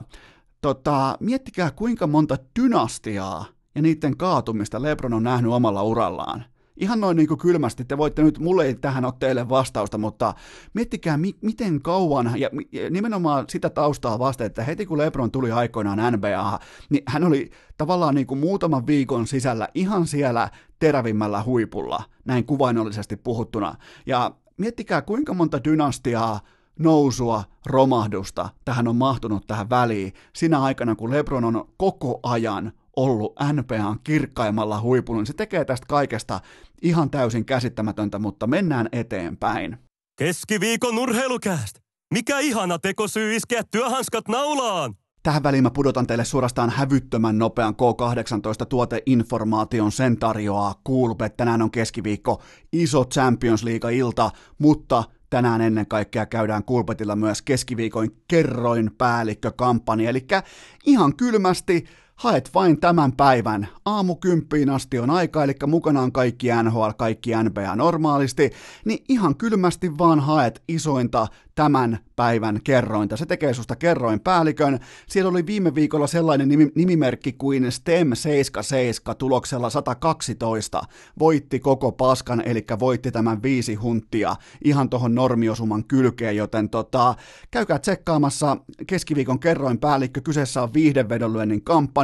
tota, miettikää kuinka monta dynastiaa ja niiden kaatumista Lebron on nähnyt omalla urallaan. Ihan noin niin kuin kylmästi, te voitte nyt, mulle ei tähän ole teille vastausta, mutta miettikää mi- miten kauan, ja nimenomaan sitä taustaa vasten, että heti kun Lebron tuli aikoinaan NBA, niin hän oli tavallaan niin kuin muutaman viikon sisällä ihan siellä terävimmällä huipulla, näin kuvainnollisesti puhuttuna. Ja miettikää kuinka monta dynastiaa nousua, romahdusta tähän on mahtunut tähän väliin sinä aikana, kun LeBron on koko ajan ollut NBAn kirkkaimmalla huipulla, niin se tekee tästä kaikesta ihan täysin käsittämätöntä, mutta mennään eteenpäin. Keskiviikon urheilukääst! Mikä ihana tekosyy iskeä työhanskat naulaan! Tähän väliin mä pudotan teille suorastaan hävyttömän nopean K18 tuoteinformaation. Sen tarjoaa Coolbet. Tänään on keskiviikko, iso Champions League-ilta, mutta tänään ennen kaikkea käydään Kulpetilla myös keskiviikon kerroin päällikkökampanja, eli ihan kylmästi haet vain tämän päivän. Aamu kymppiin asti on aika, eli mukana on kaikki NHL, kaikki NBA normaalisti, niin ihan kylmästi vaan haet isointa tämän päivän kerrointa. Se tekee susta kerroin päällikön. Siellä oli viime viikolla sellainen nimimerkki kuin STEM77 tuloksella 112. Voitti koko paskan, eli voitti tämän viisi hunttia ihan tuohon normiosuman kylkeen, joten tota, käykää tsekkaamassa keskiviikon kerroin päällikkö. Kyseessä on viihdevedonlyönnin kampanja,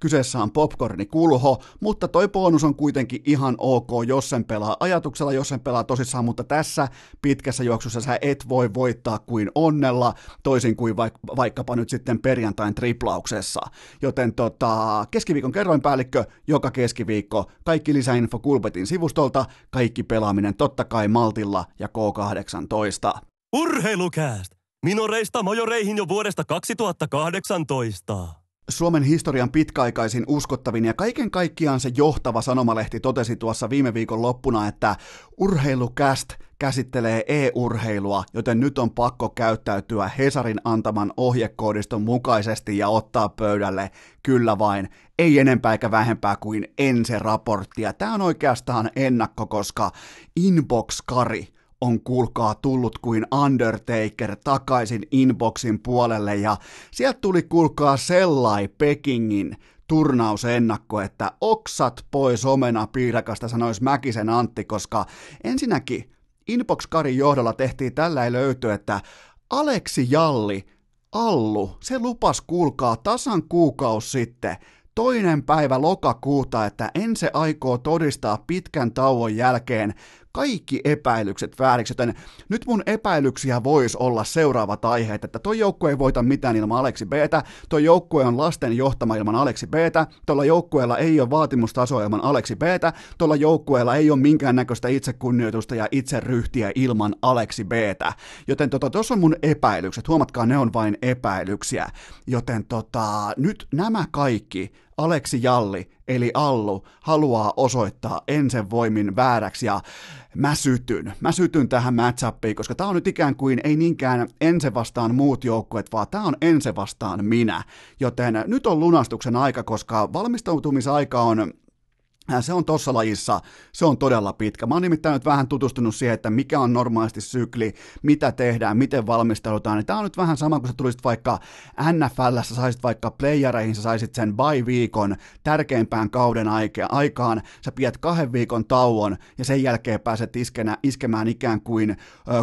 kyseessä on popcorni kulho, mutta toi bonus on kuitenkin ihan ok, jos sen pelaa ajatuksella, jos sen pelaa tosissaan, mutta tässä pitkässä juoksussa sä et voi voi voittaa kuin onnella, toisin kuin vaik- vaikkapa nyt sitten perjantain triplauksessa. Joten tota, keskiviikon kerroinpäällikkö joka keskiviikko, kaikki lisäinfo Kulpetin sivustolta, kaikki pelaaminen totta kai Maltilla ja K18. Urheilukääst! Minoreista majoreihin jo vuodesta 2018. Suomen historian pitkäaikaisin, uskottavin ja kaiken kaikkiaan se johtava sanomalehti totesi tuossa viime viikon loppuna, että urheilukäst käsittelee e-urheilua, joten nyt on pakko käyttäytyä Hesarin antaman ohjekoodiston mukaisesti ja ottaa pöydälle kyllä vain, ei enempää eikä vähempää kuin ense-raporttia. Tämä on oikeastaan ennakko, koska Inbox-kari on kuulkaa tullut kuin Undertaker takaisin inboxin puolelle. Ja sieltä tuli kuulkaa sellai Pekingin turnausennakko, että oksat pois omena piirakasta, sanoisi Mäkisen Antti, koska ensinnäkin Inbox-karin johdolla tehtiin tällä ei löyty, että Aleksi Jalli, Allu, se lupas kuulkaa tasan kuukausi sitten, toinen päivä lokakuuta, että en se aikoo todistaa pitkän tauon jälkeen kaikki epäilykset vääriksi, joten nyt mun epäilyksiä voisi olla seuraavat aiheet, että toi joukkue ei voita mitään ilman Aleksi B, toi joukkue on lasten johtama ilman Aleksi B, tuolla joukkueella ei ole vaatimustasoa ilman Aleksi B, tuolla joukkueella ei ole minkäännäköistä itsekunnioitusta ja itseryhtiä ilman Aleksi B, joten tuossa tota, on mun epäilykset, huomatkaa ne on vain epäilyksiä, joten tota, nyt nämä kaikki Aleksi Jalli, eli Allu, haluaa osoittaa ensin voimin vääräksi ja mä sytyn. Mä sytyn tähän matchappiin, koska tää on nyt ikään kuin ei niinkään ense vastaan muut joukkueet, vaan tää on ense vastaan minä. Joten nyt on lunastuksen aika, koska valmistautumisaika on se on tuossa lajissa, se on todella pitkä. Mä oon nimittäin nyt vähän tutustunut siihen, että mikä on normaalisti sykli, mitä tehdään, miten valmistaudutaan. Tämä on nyt vähän sama, kun sä tulisit vaikka NFL, sä saisit vaikka playereihin, sä saisit sen bye-viikon tärkeimpään kauden aikaan, sä pidät kahden viikon tauon ja sen jälkeen pääset iskenä, iskemään ikään kuin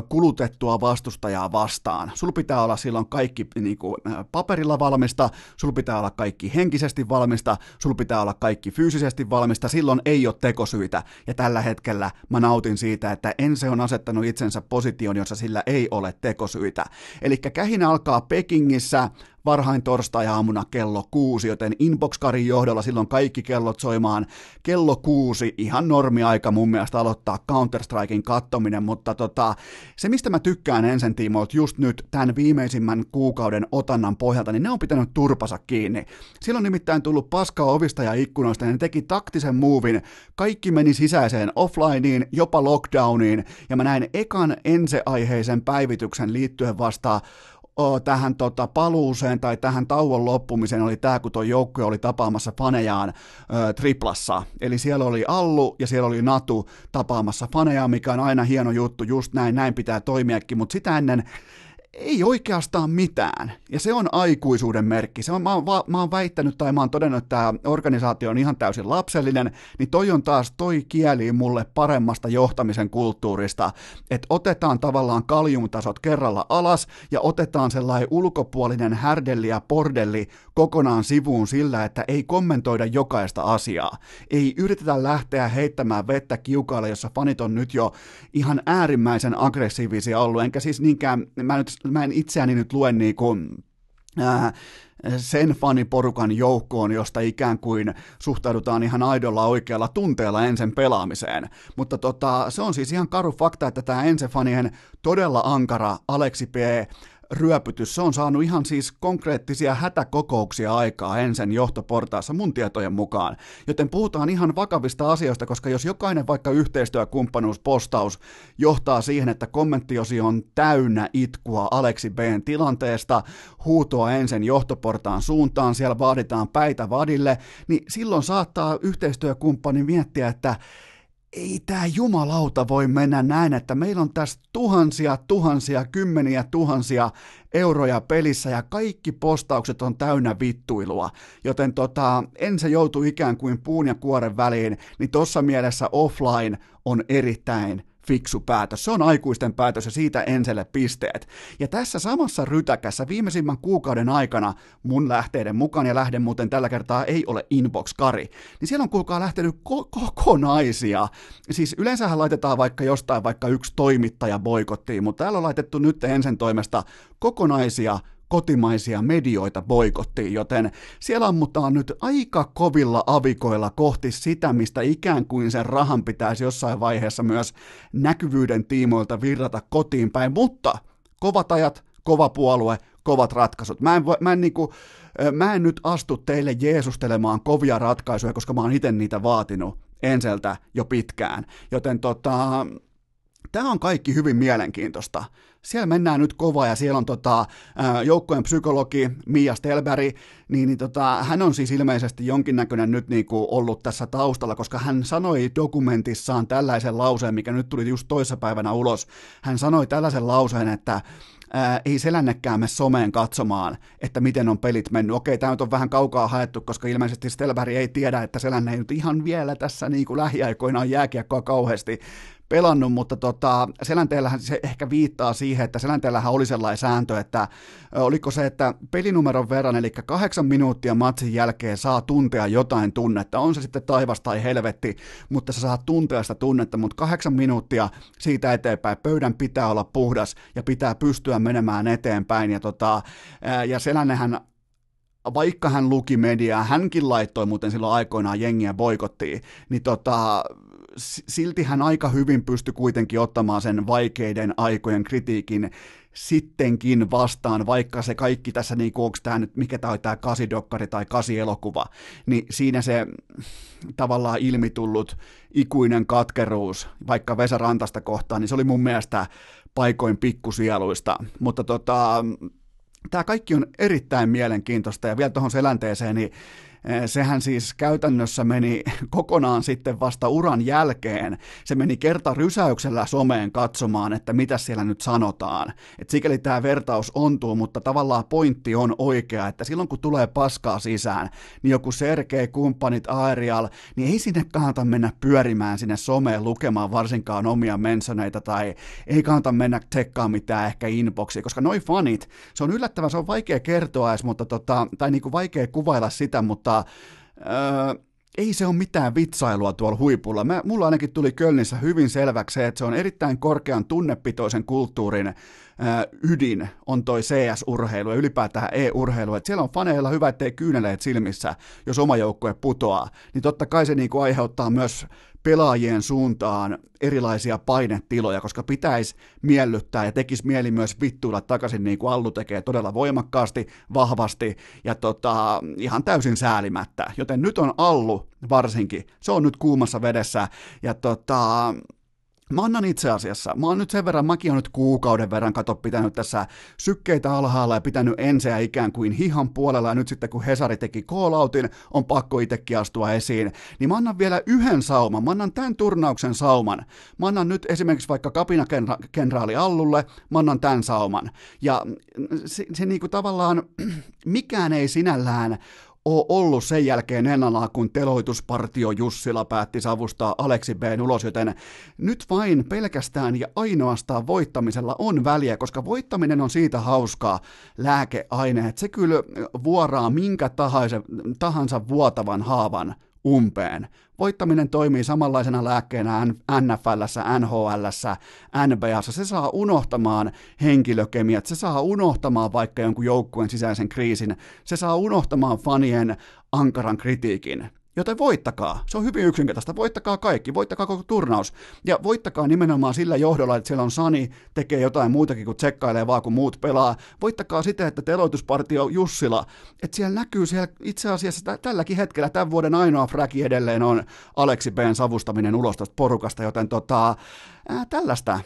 kulutettua vastustajaa vastaan. Sul pitää olla silloin kaikki niin kuin, paperilla valmista, sul pitää olla kaikki henkisesti valmista, sul pitää olla kaikki fyysisesti valmista, silloin ei ole tekosyitä, ja tällä hetkellä mä nautin siitä, että Ense on asettanut itsensä positioon, jossa sillä ei ole tekosyitä. Eli kähin alkaa Pekingissä, varhain torstai-aamuna kello kuusi, joten Inboxkarin johdolla silloin kaikki kellot soimaan kello kuusi, ihan normiaika mun mielestä aloittaa Counter-Strikein kattominen, mutta tota, se mistä mä tykkään ensin tiimoilta just nyt tämän viimeisimmän kuukauden otannan pohjalta, niin ne on pitänyt turpasa kiinni. Silloin nimittäin tullut paskaa ovista ja ikkunoista, ja ne teki taktisen muuvin, kaikki meni sisäiseen offlineen, jopa lockdowniin, ja mä näin ekan ense-aiheisen päivityksen liittyen vasta tähän tota, paluuseen tai tähän tauon loppumiseen oli tämä, kun tuo joukkue oli tapaamassa fanejaan ö, triplassa. Eli siellä oli Allu ja siellä oli Natu tapaamassa fanejaan, mikä on aina hieno juttu, just näin, näin pitää toimiakin, mutta sitä ennen ei oikeastaan mitään. Ja se on aikuisuuden merkki. Se on, mä, oon, mä oon väittänyt tai mä oon todennut, että tämä organisaatio on ihan täysin lapsellinen, niin toi on taas, toi kieli mulle paremmasta johtamisen kulttuurista, että otetaan tavallaan kaljumtasot kerralla alas ja otetaan sellainen ulkopuolinen härdelli ja pordelli kokonaan sivuun sillä, että ei kommentoida jokaista asiaa. Ei yritetä lähteä heittämään vettä kiukaalle, jossa fanit on nyt jo ihan äärimmäisen aggressiivisia ollut, enkä siis niinkään, mä nyt mä en itseäni nyt lue niin kuin, ää, sen faniporukan joukkoon, josta ikään kuin suhtaudutaan ihan aidolla oikealla tunteella ensin pelaamiseen. Mutta tota, se on siis ihan karu fakta, että tämä ensin todella ankara Aleksi P ryöpytys, se on saanut ihan siis konkreettisia hätäkokouksia aikaa ensin johtoportaassa mun tietojen mukaan. Joten puhutaan ihan vakavista asioista, koska jos jokainen vaikka yhteistyökumppanuuspostaus johtaa siihen, että kommenttiosi on täynnä itkua Aleksi B:n tilanteesta, huutoa ensin johtoportaan suuntaan, siellä vaaditaan päitä vadille, niin silloin saattaa yhteistyökumppani miettiä, että ei tämä jumalauta voi mennä näin, että meillä on tässä tuhansia, tuhansia, kymmeniä tuhansia euroja pelissä ja kaikki postaukset on täynnä vittuilua. Joten tota, en se joutu ikään kuin puun ja kuoren väliin, niin tuossa mielessä offline on erittäin fiksu päätös. Se on aikuisten päätös ja siitä Enselle pisteet. Ja tässä samassa rytäkässä viimeisimmän kuukauden aikana mun lähteiden mukaan, ja lähden muuten tällä kertaa ei ole Inbox-kari, niin siellä on kuulkaa lähtenyt ko- kokonaisia. Siis yleensähän laitetaan vaikka jostain vaikka yksi toimittaja boikottiin, mutta täällä on laitettu nyt ensin toimesta kokonaisia kotimaisia medioita boikottiin, joten siellä ammutaan nyt aika kovilla avikoilla kohti sitä, mistä ikään kuin sen rahan pitäisi jossain vaiheessa myös näkyvyyden tiimoilta virrata kotiin päin, mutta kovat ajat, kova puolue, kovat ratkaisut. Mä en, mä en, niinku, mä en nyt astu teille jeesustelemaan kovia ratkaisuja, koska mä oon itse niitä vaatinut enseltä jo pitkään. Joten tota, tämä on kaikki hyvin mielenkiintoista siellä mennään nyt kova ja siellä on tota, joukkojen psykologi Mia Stelberg, niin, niin tota, hän on siis ilmeisesti jonkinnäköinen nyt niinku ollut tässä taustalla, koska hän sanoi dokumentissaan tällaisen lauseen, mikä nyt tuli just toissapäivänä ulos. Hän sanoi tällaisen lauseen, että ää, ei selännekään me someen katsomaan, että miten on pelit mennyt. Okei, tämä nyt on vähän kaukaa haettu, koska ilmeisesti Stelberg ei tiedä, että selänne ei nyt ihan vielä tässä niin kuin lähiaikoina on jääkiekkoa kauheasti pelannut, mutta tota, Selänteellähän se ehkä viittaa siihen, että Selänteellähän oli sellainen sääntö, että oliko se, että pelinumeron verran, eli kahdeksan minuuttia matsin jälkeen saa tuntea jotain tunnetta, on se sitten taivas tai helvetti, mutta sä saat tuntea sitä tunnetta, mutta kahdeksan minuuttia siitä eteenpäin, pöydän pitää olla puhdas ja pitää pystyä menemään eteenpäin, ja, tota, ja Selännehän vaikka hän luki mediaa, hänkin laittoi muuten silloin aikoinaan jengiä boikottiin, niin tota, silti hän aika hyvin pystyi kuitenkin ottamaan sen vaikeiden aikojen kritiikin sittenkin vastaan, vaikka se kaikki tässä, niin onko tämä nyt, mikä tämä on tämä kasidokkari tai kasielokuva, niin siinä se tavallaan ilmitullut ikuinen katkeruus, vaikka Vesa Rantasta kohtaan, niin se oli mun mielestä paikoin pikkusieluista, mutta tota, tämä kaikki on erittäin mielenkiintoista ja vielä tuohon selänteeseen, niin sehän siis käytännössä meni <laughs> kokonaan sitten vasta uran jälkeen. Se meni kerta rysäyksellä someen katsomaan, että mitä siellä nyt sanotaan. Et sikäli tämä vertaus ontuu, mutta tavallaan pointti on oikea, että silloin kun tulee paskaa sisään, niin joku Sergei, kumppanit, Aerial, niin ei sinne kannata mennä pyörimään sinne someen lukemaan varsinkaan omia mensoneita tai ei kannata mennä tekkaamaan mitään ehkä inboxia, koska noi fanit, se on yllättävän, se on vaikea kertoa edes, mutta tota, tai niinku vaikea kuvailla sitä, mutta öö, ei se ole mitään vitsailua tuolla huipulla. Mä, mulla ainakin tuli Kölnissä hyvin selväksi se, että se on erittäin korkean tunnepitoisen kulttuurin ää, ydin on toi CS-urheilu ja ylipäätään E-urheilu. Et siellä on faneilla hyvä, ettei kyyneleet silmissä, jos oma joukkue putoaa. Niin totta kai se niinku aiheuttaa myös pelaajien suuntaan erilaisia painetiloja, koska pitäisi miellyttää ja tekisi mieli myös vittuilla takaisin niin kuin Allu tekee todella voimakkaasti, vahvasti ja tota, ihan täysin säälimättä. Joten nyt on Allu varsinkin, se on nyt kuumassa vedessä ja tota, Mä annan itse asiassa, mä oon nyt sen verran, mäkin on nyt kuukauden verran kato pitänyt tässä sykkeitä alhaalla ja pitänyt enseä ikään kuin hihan puolella ja nyt sitten kun Hesari teki call-outin, on pakko itsekin astua esiin, niin mä annan vielä yhden sauman, mä annan tämän turnauksen sauman. Mä annan nyt esimerkiksi vaikka kapinakenraali Allulle, mä annan tämän sauman. Ja se, se niinku tavallaan, <clears throat> mikään ei sinällään ole ollut sen jälkeen ennallaan, kun teloituspartio Jussila päätti savustaa Aleksi B ulos, joten nyt vain pelkästään ja ainoastaan voittamisella on väliä, koska voittaminen on siitä hauskaa. Lääkeaine, että se kyllä vuoraa minkä tahansa, tahansa vuotavan haavan umpeen. Voittaminen toimii samanlaisena lääkkeenä NFLssä, NHLssä, NBAssa. Se saa unohtamaan henkilökemiat, se saa unohtamaan vaikka jonkun joukkueen sisäisen kriisin, se saa unohtamaan fanien ankaran kritiikin. Joten voittakaa. Se on hyvin yksinkertaista. Voittakaa kaikki. Voittakaa koko turnaus. Ja voittakaa nimenomaan sillä johdolla, että siellä on Sani, tekee jotain muutakin kuin tsekkailee vaan kun muut pelaa. Voittakaa sitä, että teloituspartio Jussila, että siellä näkyy siellä itse asiassa tälläkin hetkellä tämän vuoden ainoa fräki edelleen on Aleksi B. savustaminen ulos tästä porukasta, joten tota, ää, tällaista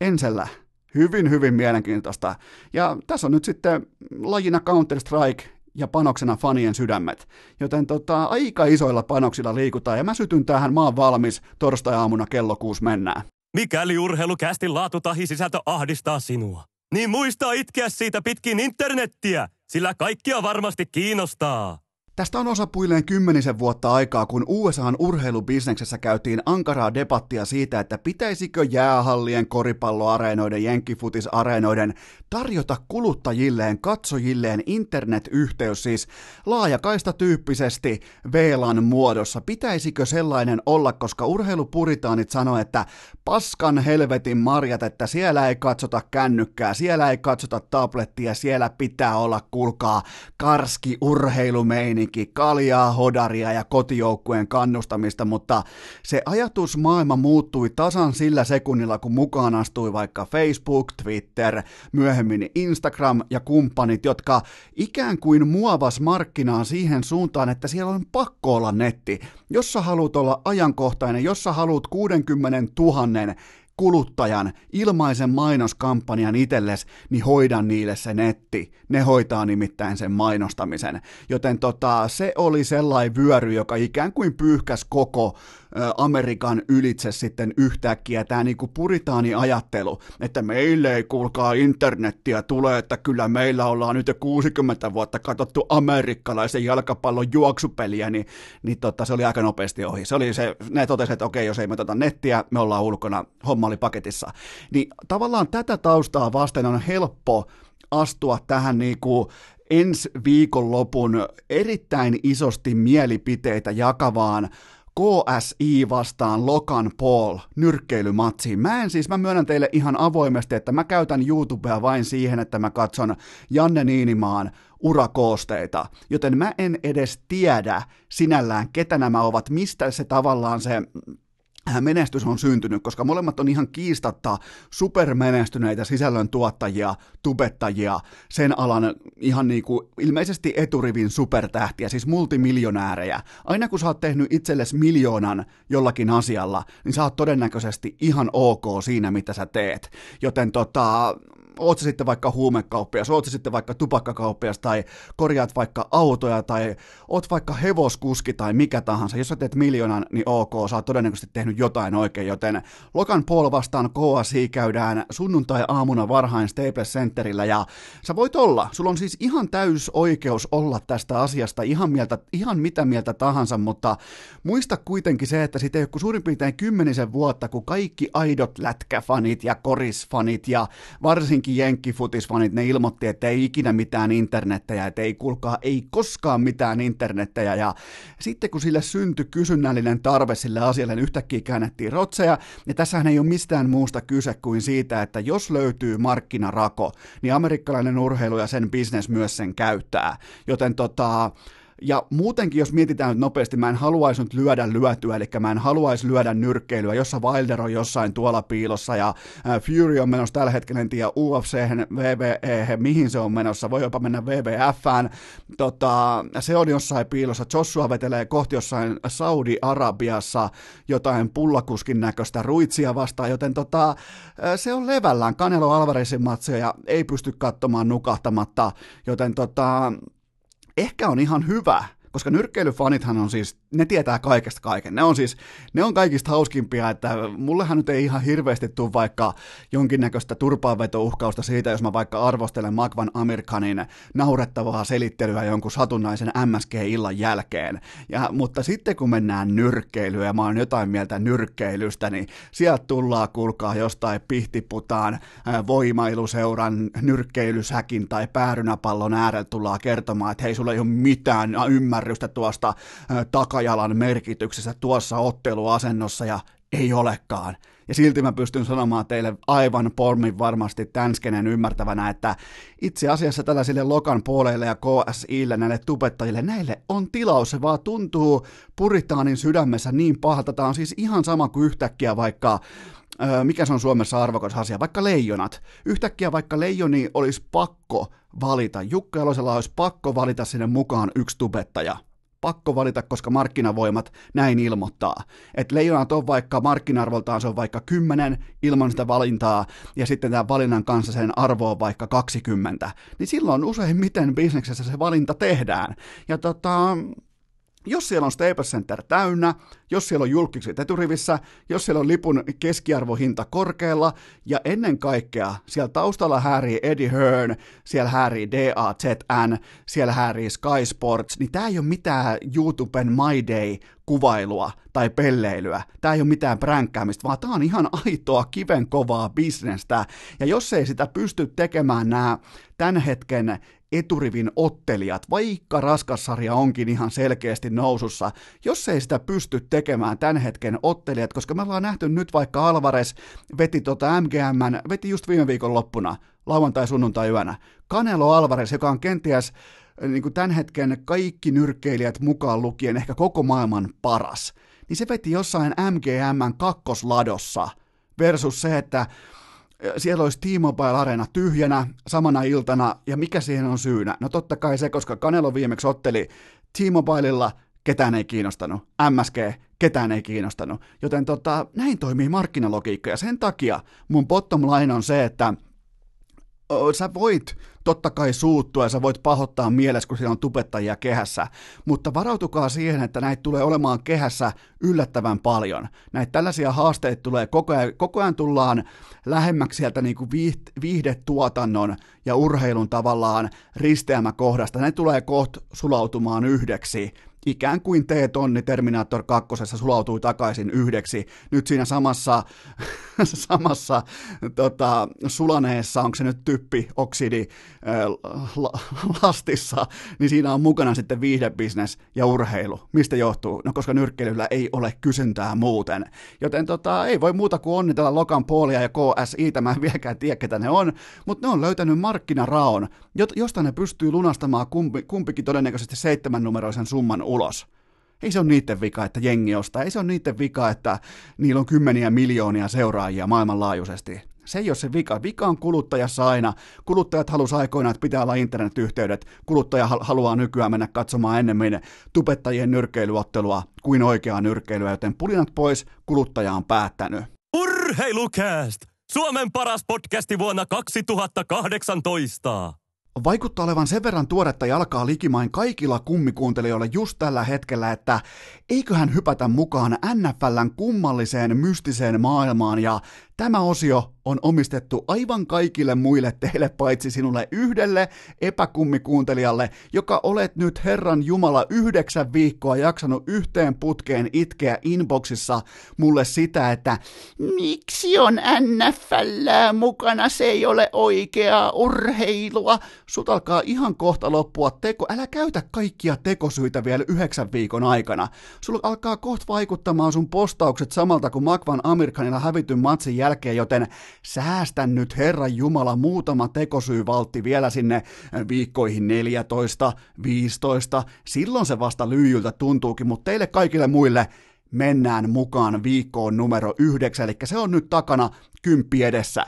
ensellä hyvin, hyvin mielenkiintoista. Ja tässä on nyt sitten lajina Counter-Strike, ja panoksena fanien sydämet. Joten tota, aika isoilla panoksilla liikutaan ja mä sytyn tähän maan valmis torstai-aamuna kello kuusi mennään. Mikäli urheilukästin laatu tahi sisältö ahdistaa sinua, niin muista itkeä siitä pitkin internettiä, sillä kaikkia varmasti kiinnostaa. Tästä on osapuilleen kymmenisen vuotta aikaa, kun USAn urheilubisneksessä käytiin ankaraa debattia siitä, että pitäisikö jäähallien, koripalloareenoiden, jenkkifutisareenoiden tarjota kuluttajilleen, katsojilleen internetyhteys, siis laajakaista tyyppisesti VLAN muodossa. Pitäisikö sellainen olla, koska urheilupuritaanit sanoo, että paskan helvetin marjat, että siellä ei katsota kännykkää, siellä ei katsota tablettia, siellä pitää olla, kulkaa, karski urheilumeini meininki, kaljaa, hodaria ja kotijoukkueen kannustamista, mutta se ajatusmaailma muuttui tasan sillä sekunnilla, kun mukaan astui vaikka Facebook, Twitter, myöhemmin Instagram ja kumppanit, jotka ikään kuin muovas markkinaa siihen suuntaan, että siellä on pakko olla netti. Jos sä haluat olla ajankohtainen, jos sä haluat 60 000 kuluttajan ilmaisen mainoskampanjan itselles, niin hoida niille se netti. Ne hoitaa nimittäin sen mainostamisen. Joten tota, se oli sellainen vyöry, joka ikään kuin pyyhkäs koko Amerikan ylitse sitten yhtäkkiä tämä niinku puritaani ajattelu, että meille ei kuulkaa internettiä tule, että kyllä meillä ollaan nyt jo 60 vuotta katsottu amerikkalaisen jalkapallon juoksupeliä, niin, niin tota, se oli aika nopeasti ohi. Se oli se, ne totesivat, että okei, jos ei me tota nettiä, me ollaan ulkona, homma oli paketissa. Niin tavallaan tätä taustaa vasten on helppo astua tähän niinku ensi viikonlopun erittäin isosti mielipiteitä jakavaan KSI vastaan Logan Paul nyrkkeilymatsiin. Mä en siis, mä myönnän teille ihan avoimesti, että mä käytän YouTubea vain siihen, että mä katson Janne Niinimaan urakoosteita, joten mä en edes tiedä sinällään, ketä nämä ovat, mistä se tavallaan se menestys on syntynyt, koska molemmat on ihan kiistatta supermenestyneitä sisällöntuottajia, tubettajia, sen alan ihan niin kuin ilmeisesti eturivin supertähtiä, siis multimiljonäärejä. Aina kun sä oot tehnyt itsellesi miljoonan jollakin asialla, niin sä oot todennäköisesti ihan ok siinä, mitä sä teet. Joten tota, oot sitten vaikka huumekauppias, oot sitten vaikka tupakkakauppias tai korjaat vaikka autoja tai oot vaikka hevoskuski tai mikä tahansa. Jos sä teet miljoonan, niin ok, sä oot todennäköisesti tehnyt jotain oikein, joten Logan Paul vastaan KSI käydään sunnuntai-aamuna varhain Staples Centerillä ja sä voit olla, sulla on siis ihan täys oikeus olla tästä asiasta ihan, mieltä, ihan mitä mieltä tahansa, mutta muista kuitenkin se, että siitä ei ole suurin piirtein kymmenisen vuotta, kun kaikki aidot lätkäfanit ja korisfanit ja varsinkin varsinkin jenkkifutisfanit, ne ilmoitti, että ei ikinä mitään internettejä, että ei kuulkaa, ei koskaan mitään internettejä, ja sitten kun sille syntyi kysynnällinen tarve sille asialle, niin yhtäkkiä käännettiin rotseja, ja tässähän ei ole mistään muusta kyse kuin siitä, että jos löytyy markkinarako, niin amerikkalainen urheilu ja sen bisnes myös sen käyttää, joten tota, ja muutenkin, jos mietitään nyt nopeasti, mä en haluaisi nyt lyödä lyötyä, eli mä en haluaisi lyödä nyrkkeilyä, jossa Wilder on jossain tuolla piilossa, ja Fury on menossa tällä hetkellä, en tiedä, UFC, WWE, mihin se on menossa, voi jopa mennä WWFään, tota, se on jossain piilossa, Joshua vetelee kohti jossain Saudi-Arabiassa jotain pullakuskin näköistä ruitsia vastaan, joten tota, se on levällään, Canelo Alvarezin matseja ei pysty katsomaan nukahtamatta, joten tota, ehkä on ihan hyvä, koska nyrkkeilyfanithan on siis ne tietää kaikesta kaiken. Ne on siis, ne on kaikista hauskimpia, että mullehan nyt ei ihan hirveästi tule vaikka jonkinnäköistä turpaanvetouhkausta siitä, jos mä vaikka arvostelen Magvan Amerikanin naurettavaa selittelyä jonkun satunnaisen MSG-illan jälkeen. Ja, mutta sitten kun mennään nyrkkeilyyn ja mä oon jotain mieltä nyrkkeilystä, niin sieltä tullaan kuulkaa jostain pihtiputaan voimailuseuran nyrkkeilysäkin tai päärynäpallon äärellä tullaan kertomaan, että hei, sulla ei ole mitään ymmärrystä tuosta taka takajalan merkityksessä tuossa otteluasennossa ja ei olekaan. Ja silti mä pystyn sanomaan teille aivan pormin varmasti tänskenen ymmärtävänä, että itse asiassa tällaisille Lokan puoleille ja KSIlle, näille tubettajille, näille on tilaus. Se vaan tuntuu puritaanin sydämessä niin pahalta. Tämä on siis ihan sama kuin yhtäkkiä vaikka mikä se on Suomessa arvokas asia, vaikka leijonat. Yhtäkkiä vaikka leijoni olisi pakko valita, Jukka Jalosella olisi pakko valita sinne mukaan yksi tubettaja pakko valita, koska markkinavoimat näin ilmoittaa. Että leijonat on vaikka markkinarvoltaan se on vaikka 10 ilman sitä valintaa, ja sitten tämän valinnan kanssa sen arvo on vaikka 20. Niin silloin useimmiten bisneksessä se valinta tehdään. Ja tota, jos siellä on Staples Center täynnä, jos siellä on julkiset eturivissä, jos siellä on lipun keskiarvohinta korkealla, ja ennen kaikkea siellä taustalla häärii Eddie Hearn, siellä häärii DAZN, siellä häärii Sky Sports, niin tämä ei ole mitään YouTuben My Day kuvailua tai pelleilyä. Tämä ei ole mitään pränkkäämistä, vaan tämä on ihan aitoa kiven kovaa bisnestä. Ja jos ei sitä pysty tekemään nämä tämän hetken eturivin ottelijat, vaikka raskassarja onkin ihan selkeästi nousussa, jos ei sitä pysty tekemään tämän hetken ottelijat, koska me ollaan nähty nyt vaikka Alvarez veti tota MGM, veti just viime viikon loppuna, lauantai-sunnuntai-yönä, Canelo Alvarez, joka on kenties äh, niin kuin tämän hetken kaikki nyrkkeilijät mukaan lukien ehkä koko maailman paras, niin se veti jossain MGMn kakkosladossa versus se, että siellä olisi T-Mobile Arena tyhjänä samana iltana, ja mikä siihen on syynä? No totta kai se, koska Kanelo viimeksi otteli T-Mobilella ketään ei kiinnostanut. MSG, ketään ei kiinnostanut. Joten tota, näin toimii markkinalogiikka ja sen takia mun bottom line on se, että sä voit totta kai suuttua ja sä voit pahoittaa mielessä, kun siellä on tubettajia kehässä, mutta varautukaa siihen, että näitä tulee olemaan kehässä yllättävän paljon. Näitä tällaisia haasteita tulee koko ajan, koko ajan tullaan lähemmäksi sieltä niin kuin viihdetuotannon ja urheilun tavallaan risteämäkohdasta. Ne tulee kohta sulautumaan yhdeksi ikään kuin T-tonni Terminator 2 sulautui takaisin yhdeksi. Nyt siinä samassa, <laughs> samassa tota, sulaneessa, onko se nyt typpi, oksidi äh, lastissa, niin siinä on mukana sitten viihdebisnes ja urheilu. Mistä johtuu? No koska nyrkkeilyllä ei ole kysyntää muuten. Joten tota, ei voi muuta kuin onnitella Logan Paulia ja KSI, mä en vieläkään tiedä ketä ne on, mutta ne on löytänyt markkinaraon, josta ne pystyy lunastamaan kumpi, kumpikin todennäköisesti seitsemän numeroisen summan ulos. Ei se ole niiden vika, että jengi ostaa. Ei se ole niiden vika, että niillä on kymmeniä miljoonia seuraajia maailmanlaajuisesti. Se ei ole se vika. Vika on kuluttajassa aina. Kuluttajat halusivat aikoinaan, että pitää olla internetyhteydet. Kuluttaja haluaa nykyään mennä katsomaan ennemmin tubettajien nyrkkeilyottelua kuin oikeaa nyrkkeilyä, joten pulinat pois, kuluttaja on päättänyt. Urheilukääst! Suomen paras podcasti vuonna 2018! Vaikuttaa olevan sen verran tuoretta jalkaa likimain kaikilla kummikuuntelijoilla just tällä hetkellä, että eiköhän hypätä mukaan NFLn kummalliseen mystiseen maailmaan ja Tämä osio on omistettu aivan kaikille muille teille paitsi sinulle yhdelle epäkummikuuntelijalle, joka olet nyt Herran Jumala yhdeksän viikkoa jaksanut yhteen putkeen itkeä inboxissa mulle sitä, että miksi on NFL mukana, se ei ole oikeaa urheilua. Sut alkaa ihan kohta loppua teko, älä käytä kaikkia tekosyitä vielä yhdeksän viikon aikana. Sulla alkaa kohta vaikuttamaan sun postaukset samalta kuin Makvan Amerikanilla hävityn matsin jälkeen, joten säästän nyt Herran Jumala muutama tekosyyvaltti vielä sinne viikkoihin 14, 15, silloin se vasta lyijyltä tuntuukin, mutta teille kaikille muille mennään mukaan viikkoon numero yhdeksän, eli se on nyt takana kymppi edessä.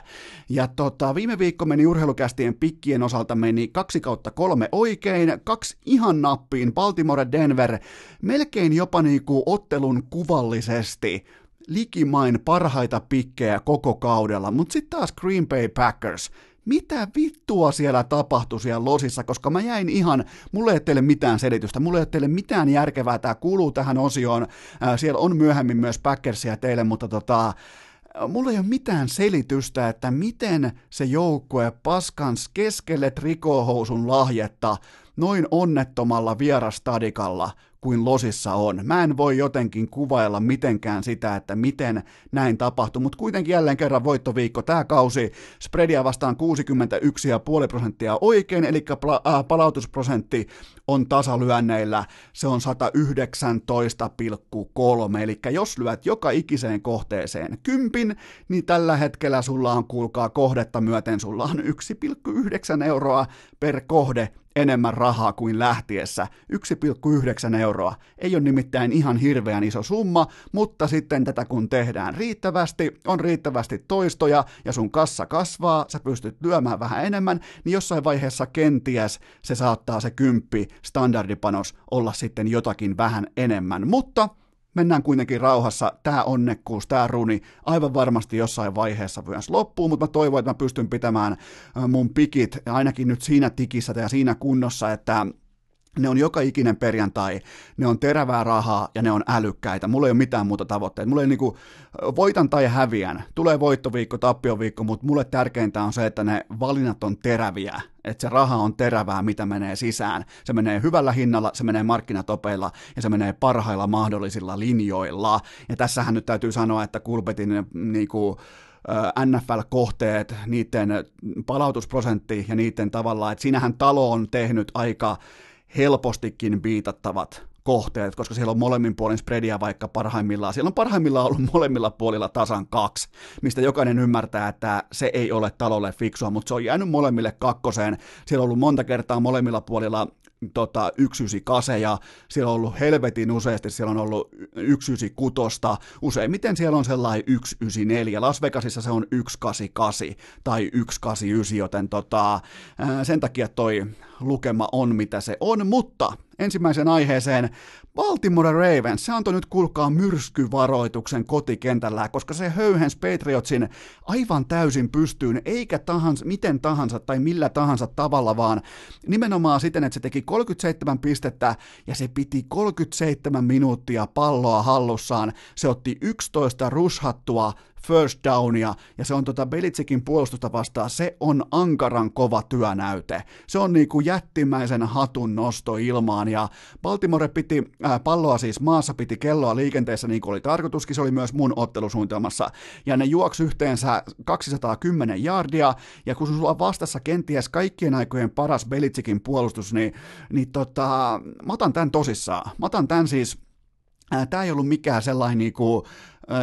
Ja tota, viime viikko meni urheilukästien pikkien osalta meni kaksi kautta kolme oikein, kaksi ihan nappiin, Baltimore Denver, melkein jopa niinku ottelun kuvallisesti likimain parhaita pikkejä koko kaudella, mutta sitten taas Green Bay Packers, mitä vittua siellä tapahtui siellä losissa, koska mä jäin ihan, mulle ei teille mitään selitystä, mulle ei teille mitään järkevää, tämä kuuluu tähän osioon, siellä on myöhemmin myös Packersia teille, mutta tota, mulla ei ole mitään selitystä, että miten se joukkue paskans keskelle trikohousun lahjetta noin onnettomalla vierastadikalla kuin losissa on. Mä en voi jotenkin kuvailla mitenkään sitä, että miten näin tapahtuu, mutta kuitenkin jälleen kerran voittoviikko tämä kausi. Spreadia vastaan 61,5 prosenttia oikein, eli äh, palautusprosentti on tasalyönneillä, se on 119,3, eli jos lyöt joka ikiseen kohteeseen kympin, niin tällä hetkellä sulla on, kuulkaa, kohdetta myöten, sulla on 1,9 euroa per kohde enemmän rahaa kuin lähtiessä. 1,9 euroa. Ei ole nimittäin ihan hirveän iso summa, mutta sitten tätä kun tehdään riittävästi, on riittävästi toistoja ja sun kassa kasvaa, sä pystyt lyömään vähän enemmän, niin jossain vaiheessa kenties se saattaa se kymppi standardipanos olla sitten jotakin vähän enemmän. Mutta mennään kuitenkin rauhassa, tämä onnekkuus, tämä runi, aivan varmasti jossain vaiheessa myös loppuu, mutta mä toivon, että mä pystyn pitämään mun pikit ainakin nyt siinä tikissä ja siinä kunnossa, että ne on joka ikinen perjantai, ne on terävää rahaa ja ne on älykkäitä. Mulla ei ole mitään muuta tavoitteita. Mulla ei niinku, voitan tai häviän. Tulee voittoviikko, tappioviikko, mutta mulle tärkeintä on se, että ne valinnat on teräviä. Että se raha on terävää, mitä menee sisään. Se menee hyvällä hinnalla, se menee markkinatopeilla ja se menee parhailla mahdollisilla linjoilla. Ja tässähän nyt täytyy sanoa, että Kulpetin niinku, NFL-kohteet, niiden palautusprosentti ja niiden tavalla, että siinähän talo on tehnyt aika helpostikin biitattavat kohteet, koska siellä on molemmin puolin spreadia vaikka parhaimmillaan. Siellä on parhaimmillaan ollut molemmilla puolilla tasan kaksi, mistä jokainen ymmärtää, että se ei ole talolle fiksua, mutta se on jäänyt molemmille kakkoseen. Siellä on ollut monta kertaa molemmilla puolilla tota, 198 ja siellä on ollut helvetin useasti, siellä on ollut 196, useimmiten siellä on sellainen 194, Las Vegasissa se on 188 tai 189, joten tota, sen takia toi lukema on mitä se on, mutta ensimmäiseen aiheeseen. Baltimore Ravens, se antoi nyt kuulkaa myrskyvaroituksen kotikentällä, koska se höyhens Patriotsin aivan täysin pystyyn, eikä tahansa, miten tahansa tai millä tahansa tavalla, vaan nimenomaan siten, että se teki 37 pistettä ja se piti 37 minuuttia palloa hallussaan. Se otti 11 rushattua first downia, ja se on tota Belitsikin puolustusta vastaan, se on ankaran kova työnäyte. Se on niinku jättimäisen hatun nosto ilmaan, ja Baltimore piti äh, palloa siis maassa, piti kelloa liikenteessä niin kuin oli tarkoituskin, se oli myös mun ottelusuunnitelmassa, ja ne juoksi yhteensä 210 yardia, ja kun sulla on vastassa kenties kaikkien aikojen paras Belitsikin puolustus, niin, niin tota, mä otan tämän tosissaan. Mä otan tämän siis äh, Tämä ei ollut mikään sellainen niinku,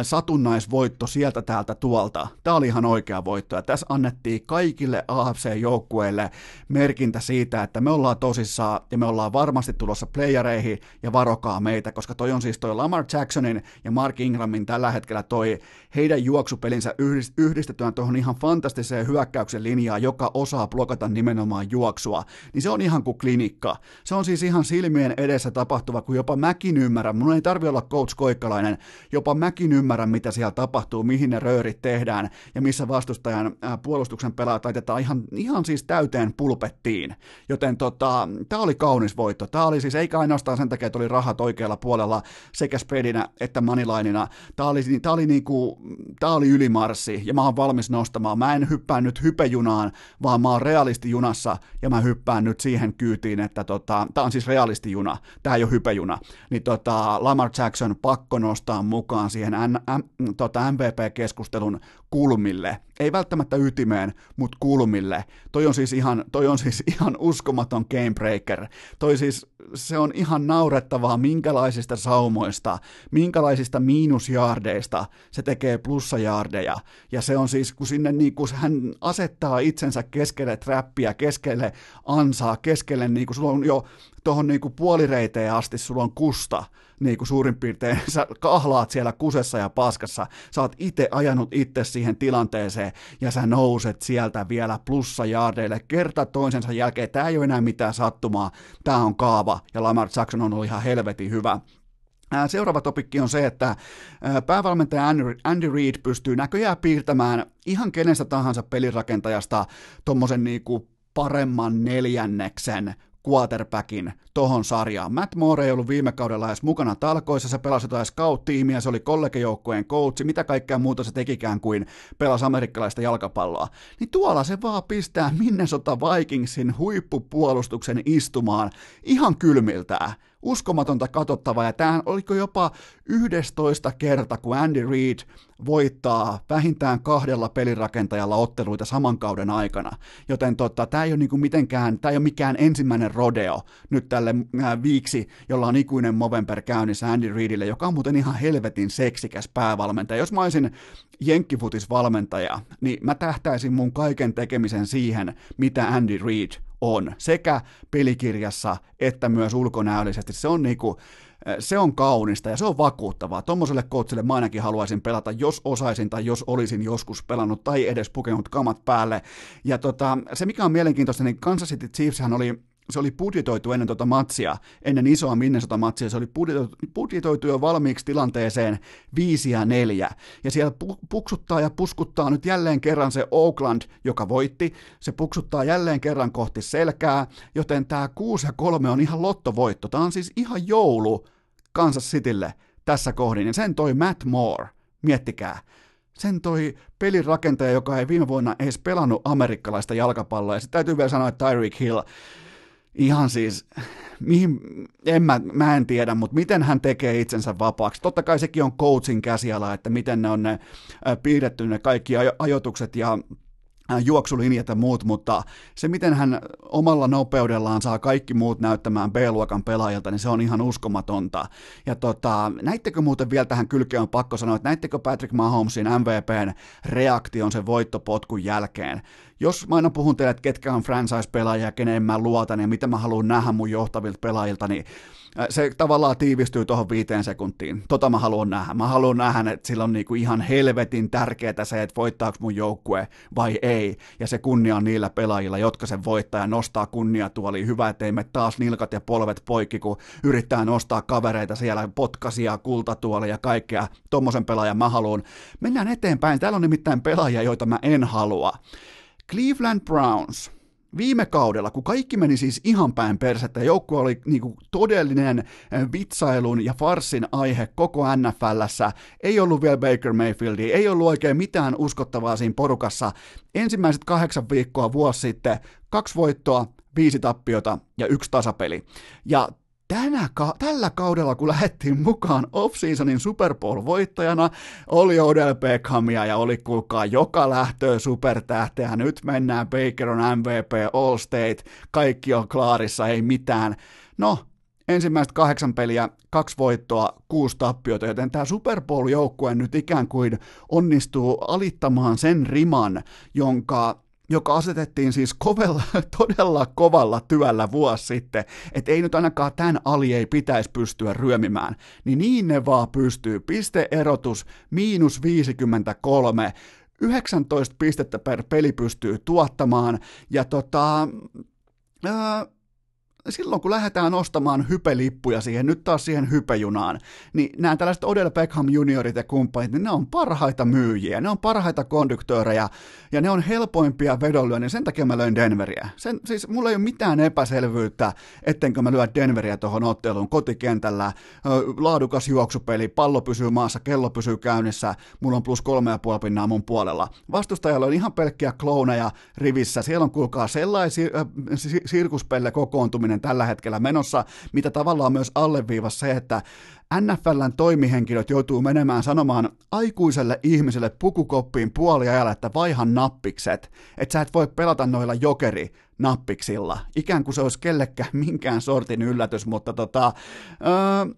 satunnaisvoitto sieltä täältä tuolta. Tämä oli ihan oikea voitto ja tässä annettiin kaikille AFC-joukkueille merkintä siitä, että me ollaan tosissaan ja me ollaan varmasti tulossa playereihin ja varokaa meitä, koska toi on siis toi Lamar Jacksonin ja Mark Ingramin tällä hetkellä toi heidän juoksupelinsä yhdistetään tuohon ihan fantastiseen hyökkäyksen linjaan, joka osaa blokata nimenomaan juoksua, niin se on ihan kuin klinikka. Se on siis ihan silmien edessä tapahtuva, kun jopa mäkin ymmärrän, mun ei tarvi olla coach Koikkalainen, jopa mäkin ymmärrä, mitä siellä tapahtuu, mihin ne röörit tehdään ja missä vastustajan puolustuksen pelaajat laitetaan ihan, ihan siis täyteen pulpettiin. Joten tota, tämä oli kaunis voitto. Tämä oli siis eikä ainoastaan sen takia, että oli rahat oikealla puolella sekä spreadinä että manilainina. Tämä oli, tää oli, niinku, tää oli ylimarssi ja mä oon valmis nostamaan. Mä en hyppää nyt hypejunaan, vaan mä oon realistijunassa ja mä hyppään nyt siihen kyytiin, että tota, tämä on siis realistijuna, tämä ei ole hypejuna. Niin tota, Lamar Jackson pakko nostaa mukaan siihen M, M, tota MVP-keskustelun kulmille. Ei välttämättä ytimeen, mutta kulmille. Toi on siis ihan, toi on siis <laughs> ihan uskomaton gamebreaker. Toi siis, se on ihan naurettavaa, minkälaisista saumoista, minkälaisista miinusjaardeista se tekee plussajaardeja. Ja se on siis, kun sinne niin kun hän asettaa itsensä keskelle trappia, keskelle ansaa, keskelle, niin kuin sulla on jo tuohon niin puolireiteen asti sulla on kusta, niin kuin suurin piirtein, sä kahlaat siellä kusessa ja paskassa, sä oot itse ajanut itse siihen tilanteeseen, ja sä nouset sieltä vielä plussajaadeille kerta toisensa jälkeen, tää ei ole enää mitään sattumaa, tää on kaava, ja Lamar Jackson on ollut ihan helvetin hyvä. Seuraava topikki on se, että päävalmentaja Andy Reid pystyy näköjään piirtämään ihan kenestä tahansa pelirakentajasta tuommoisen niinku paremman neljänneksen quarterbackin tohon sarjaan. Matt Moore ei ollut viime kaudella edes mukana talkoissa, se pelasi jotain scout-tiimiä, se oli kollegejoukkueen coachi, mitä kaikkea muuta se tekikään kuin pelasi amerikkalaista jalkapalloa. Niin tuolla se vaan pistää Minnesota Vikingsin huippupuolustuksen istumaan ihan kylmiltään uskomatonta katsottavaa, ja tämä oliko jopa 11 kerta, kun Andy Reid voittaa vähintään kahdella pelirakentajalla otteluita saman kauden aikana, joten tota, tämä ei ole niinku mitenkään, tämä ei ole mikään ensimmäinen rodeo nyt tälle äh, viiksi, jolla on ikuinen Movember käynnissä Andy Reidille, joka on muuten ihan helvetin seksikäs päävalmentaja. Jos mä olisin jenkkifutisvalmentaja, niin mä tähtäisin mun kaiken tekemisen siihen, mitä Andy Reid on, sekä pelikirjassa että myös ulkonäöllisesti. Se on niinku, se on kaunista ja se on vakuuttavaa. Tuommoiselle coachille mä ainakin haluaisin pelata, jos osaisin tai jos olisin joskus pelannut tai edes pukenut kamat päälle. Ja tota, se mikä on mielenkiintoista, niin Kansas City Chiefshän oli se oli budjetoitu ennen tuota matsia, ennen isoa Minnesota-matsia, se oli budjetoitu, budjetoitu jo valmiiksi tilanteeseen 5 ja 4. Ja siellä pu- puksuttaa ja puskuttaa nyt jälleen kerran se Oakland, joka voitti, se puksuttaa jälleen kerran kohti selkää, joten tämä 6 ja 3 on ihan lottovoitto. Tämä on siis ihan joulu Kansas Citylle tässä kohdin, ja sen toi Matt Moore, miettikää. Sen toi pelirakentaja, joka ei viime vuonna edes pelannut amerikkalaista jalkapalloa, ja sitten täytyy vielä sanoa, että Tyreek Hill, ihan siis, mihin, en mä, mä en tiedä, mutta miten hän tekee itsensä vapaaksi. Totta kai sekin on coachin käsiala, että miten ne on ne piirretty ne kaikki ajoitukset ja juoksulinjat ja muut, mutta se, miten hän omalla nopeudellaan saa kaikki muut näyttämään B-luokan pelaajilta, niin se on ihan uskomatonta. Ja tota, näittekö muuten vielä tähän kylkeen on pakko sanoa, että näittekö Patrick Mahomesin MVPn reaktion sen voittopotkun jälkeen? jos mä aina puhun teille, että ketkä on franchise-pelaajia, kenen mä luotan ja mitä mä haluan nähdä mun johtavilta pelaajilta, niin se tavallaan tiivistyy tuohon viiteen sekuntiin. Tota mä haluan nähdä. Mä haluan nähdä, että sillä on niinku ihan helvetin tärkeää se, että voittaako mun joukkue vai ei. Ja se kunnia on niillä pelaajilla, jotka sen voittaa ja nostaa kunniatuoli. Hyvä, ettei me taas nilkat ja polvet poikki, kun yrittää nostaa kavereita siellä, potkasia, kultatuolia ja kaikkea. Tommosen pelaajan mä haluan. Mennään eteenpäin. Täällä on nimittäin pelaajia, joita mä en halua. Cleveland Browns – Viime kaudella, kun kaikki meni siis ihan päin persettä, joukkue oli niinku todellinen eh, vitsailun ja farsin aihe koko NFLssä, ei ollut vielä Baker Mayfieldia, ei ollut oikein mitään uskottavaa siinä porukassa. Ensimmäiset kahdeksan viikkoa vuosi sitten, kaksi voittoa, viisi tappiota ja yksi tasapeli. Ja tänä ka- tällä kaudella, kun lähdettiin mukaan off-seasonin Super Bowl-voittajana, oli Odell Beckhamia ja oli kuulkaa joka lähtöä supertähteä. Nyt mennään, Baker on MVP, All State, kaikki on klaarissa, ei mitään. No, ensimmäiset kahdeksan peliä, kaksi voittoa, kuusi tappiota, joten tämä Super Bowl-joukkue nyt ikään kuin onnistuu alittamaan sen riman, jonka joka asetettiin siis kovella, <laughs> todella kovalla työllä vuosi sitten, että ei nyt ainakaan tämän ali ei pitäisi pystyä ryömimään, niin niin ne vaan pystyy. Pisteerotus miinus 53, 19 pistettä per peli pystyy tuottamaan, ja tota, ää, silloin kun lähdetään ostamaan hypelippuja siihen, nyt taas siihen hypejunaan, niin nämä tällaiset Odell Beckham juniorit ja kumppanit, niin ne on parhaita myyjiä, ne on parhaita konduktöörejä ja ne on helpoimpia vedonlyöniä, niin sen takia mä löin Denveriä. Sen, siis mulla ei ole mitään epäselvyyttä, ettenkö mä lyö Denveriä tuohon otteluun kotikentällä, laadukas juoksupeli, pallo pysyy maassa, kello pysyy käynnissä, mulla on plus kolme ja puoli pinnaa mun puolella. Vastustajalla on ihan pelkkiä klouneja rivissä, siellä on kuulkaa sellaisia äh, sirkuspelle kokoontuminen, uutinen tällä hetkellä menossa, mitä tavallaan myös alleviivasi se, että NFLn toimihenkilöt joutuu menemään sanomaan aikuiselle ihmiselle pukukoppiin puoliajalla, että vaihan nappikset, että sä et voi pelata noilla jokeri nappiksilla, ikään kuin se olisi kellekään minkään sortin yllätys, mutta tota, öö,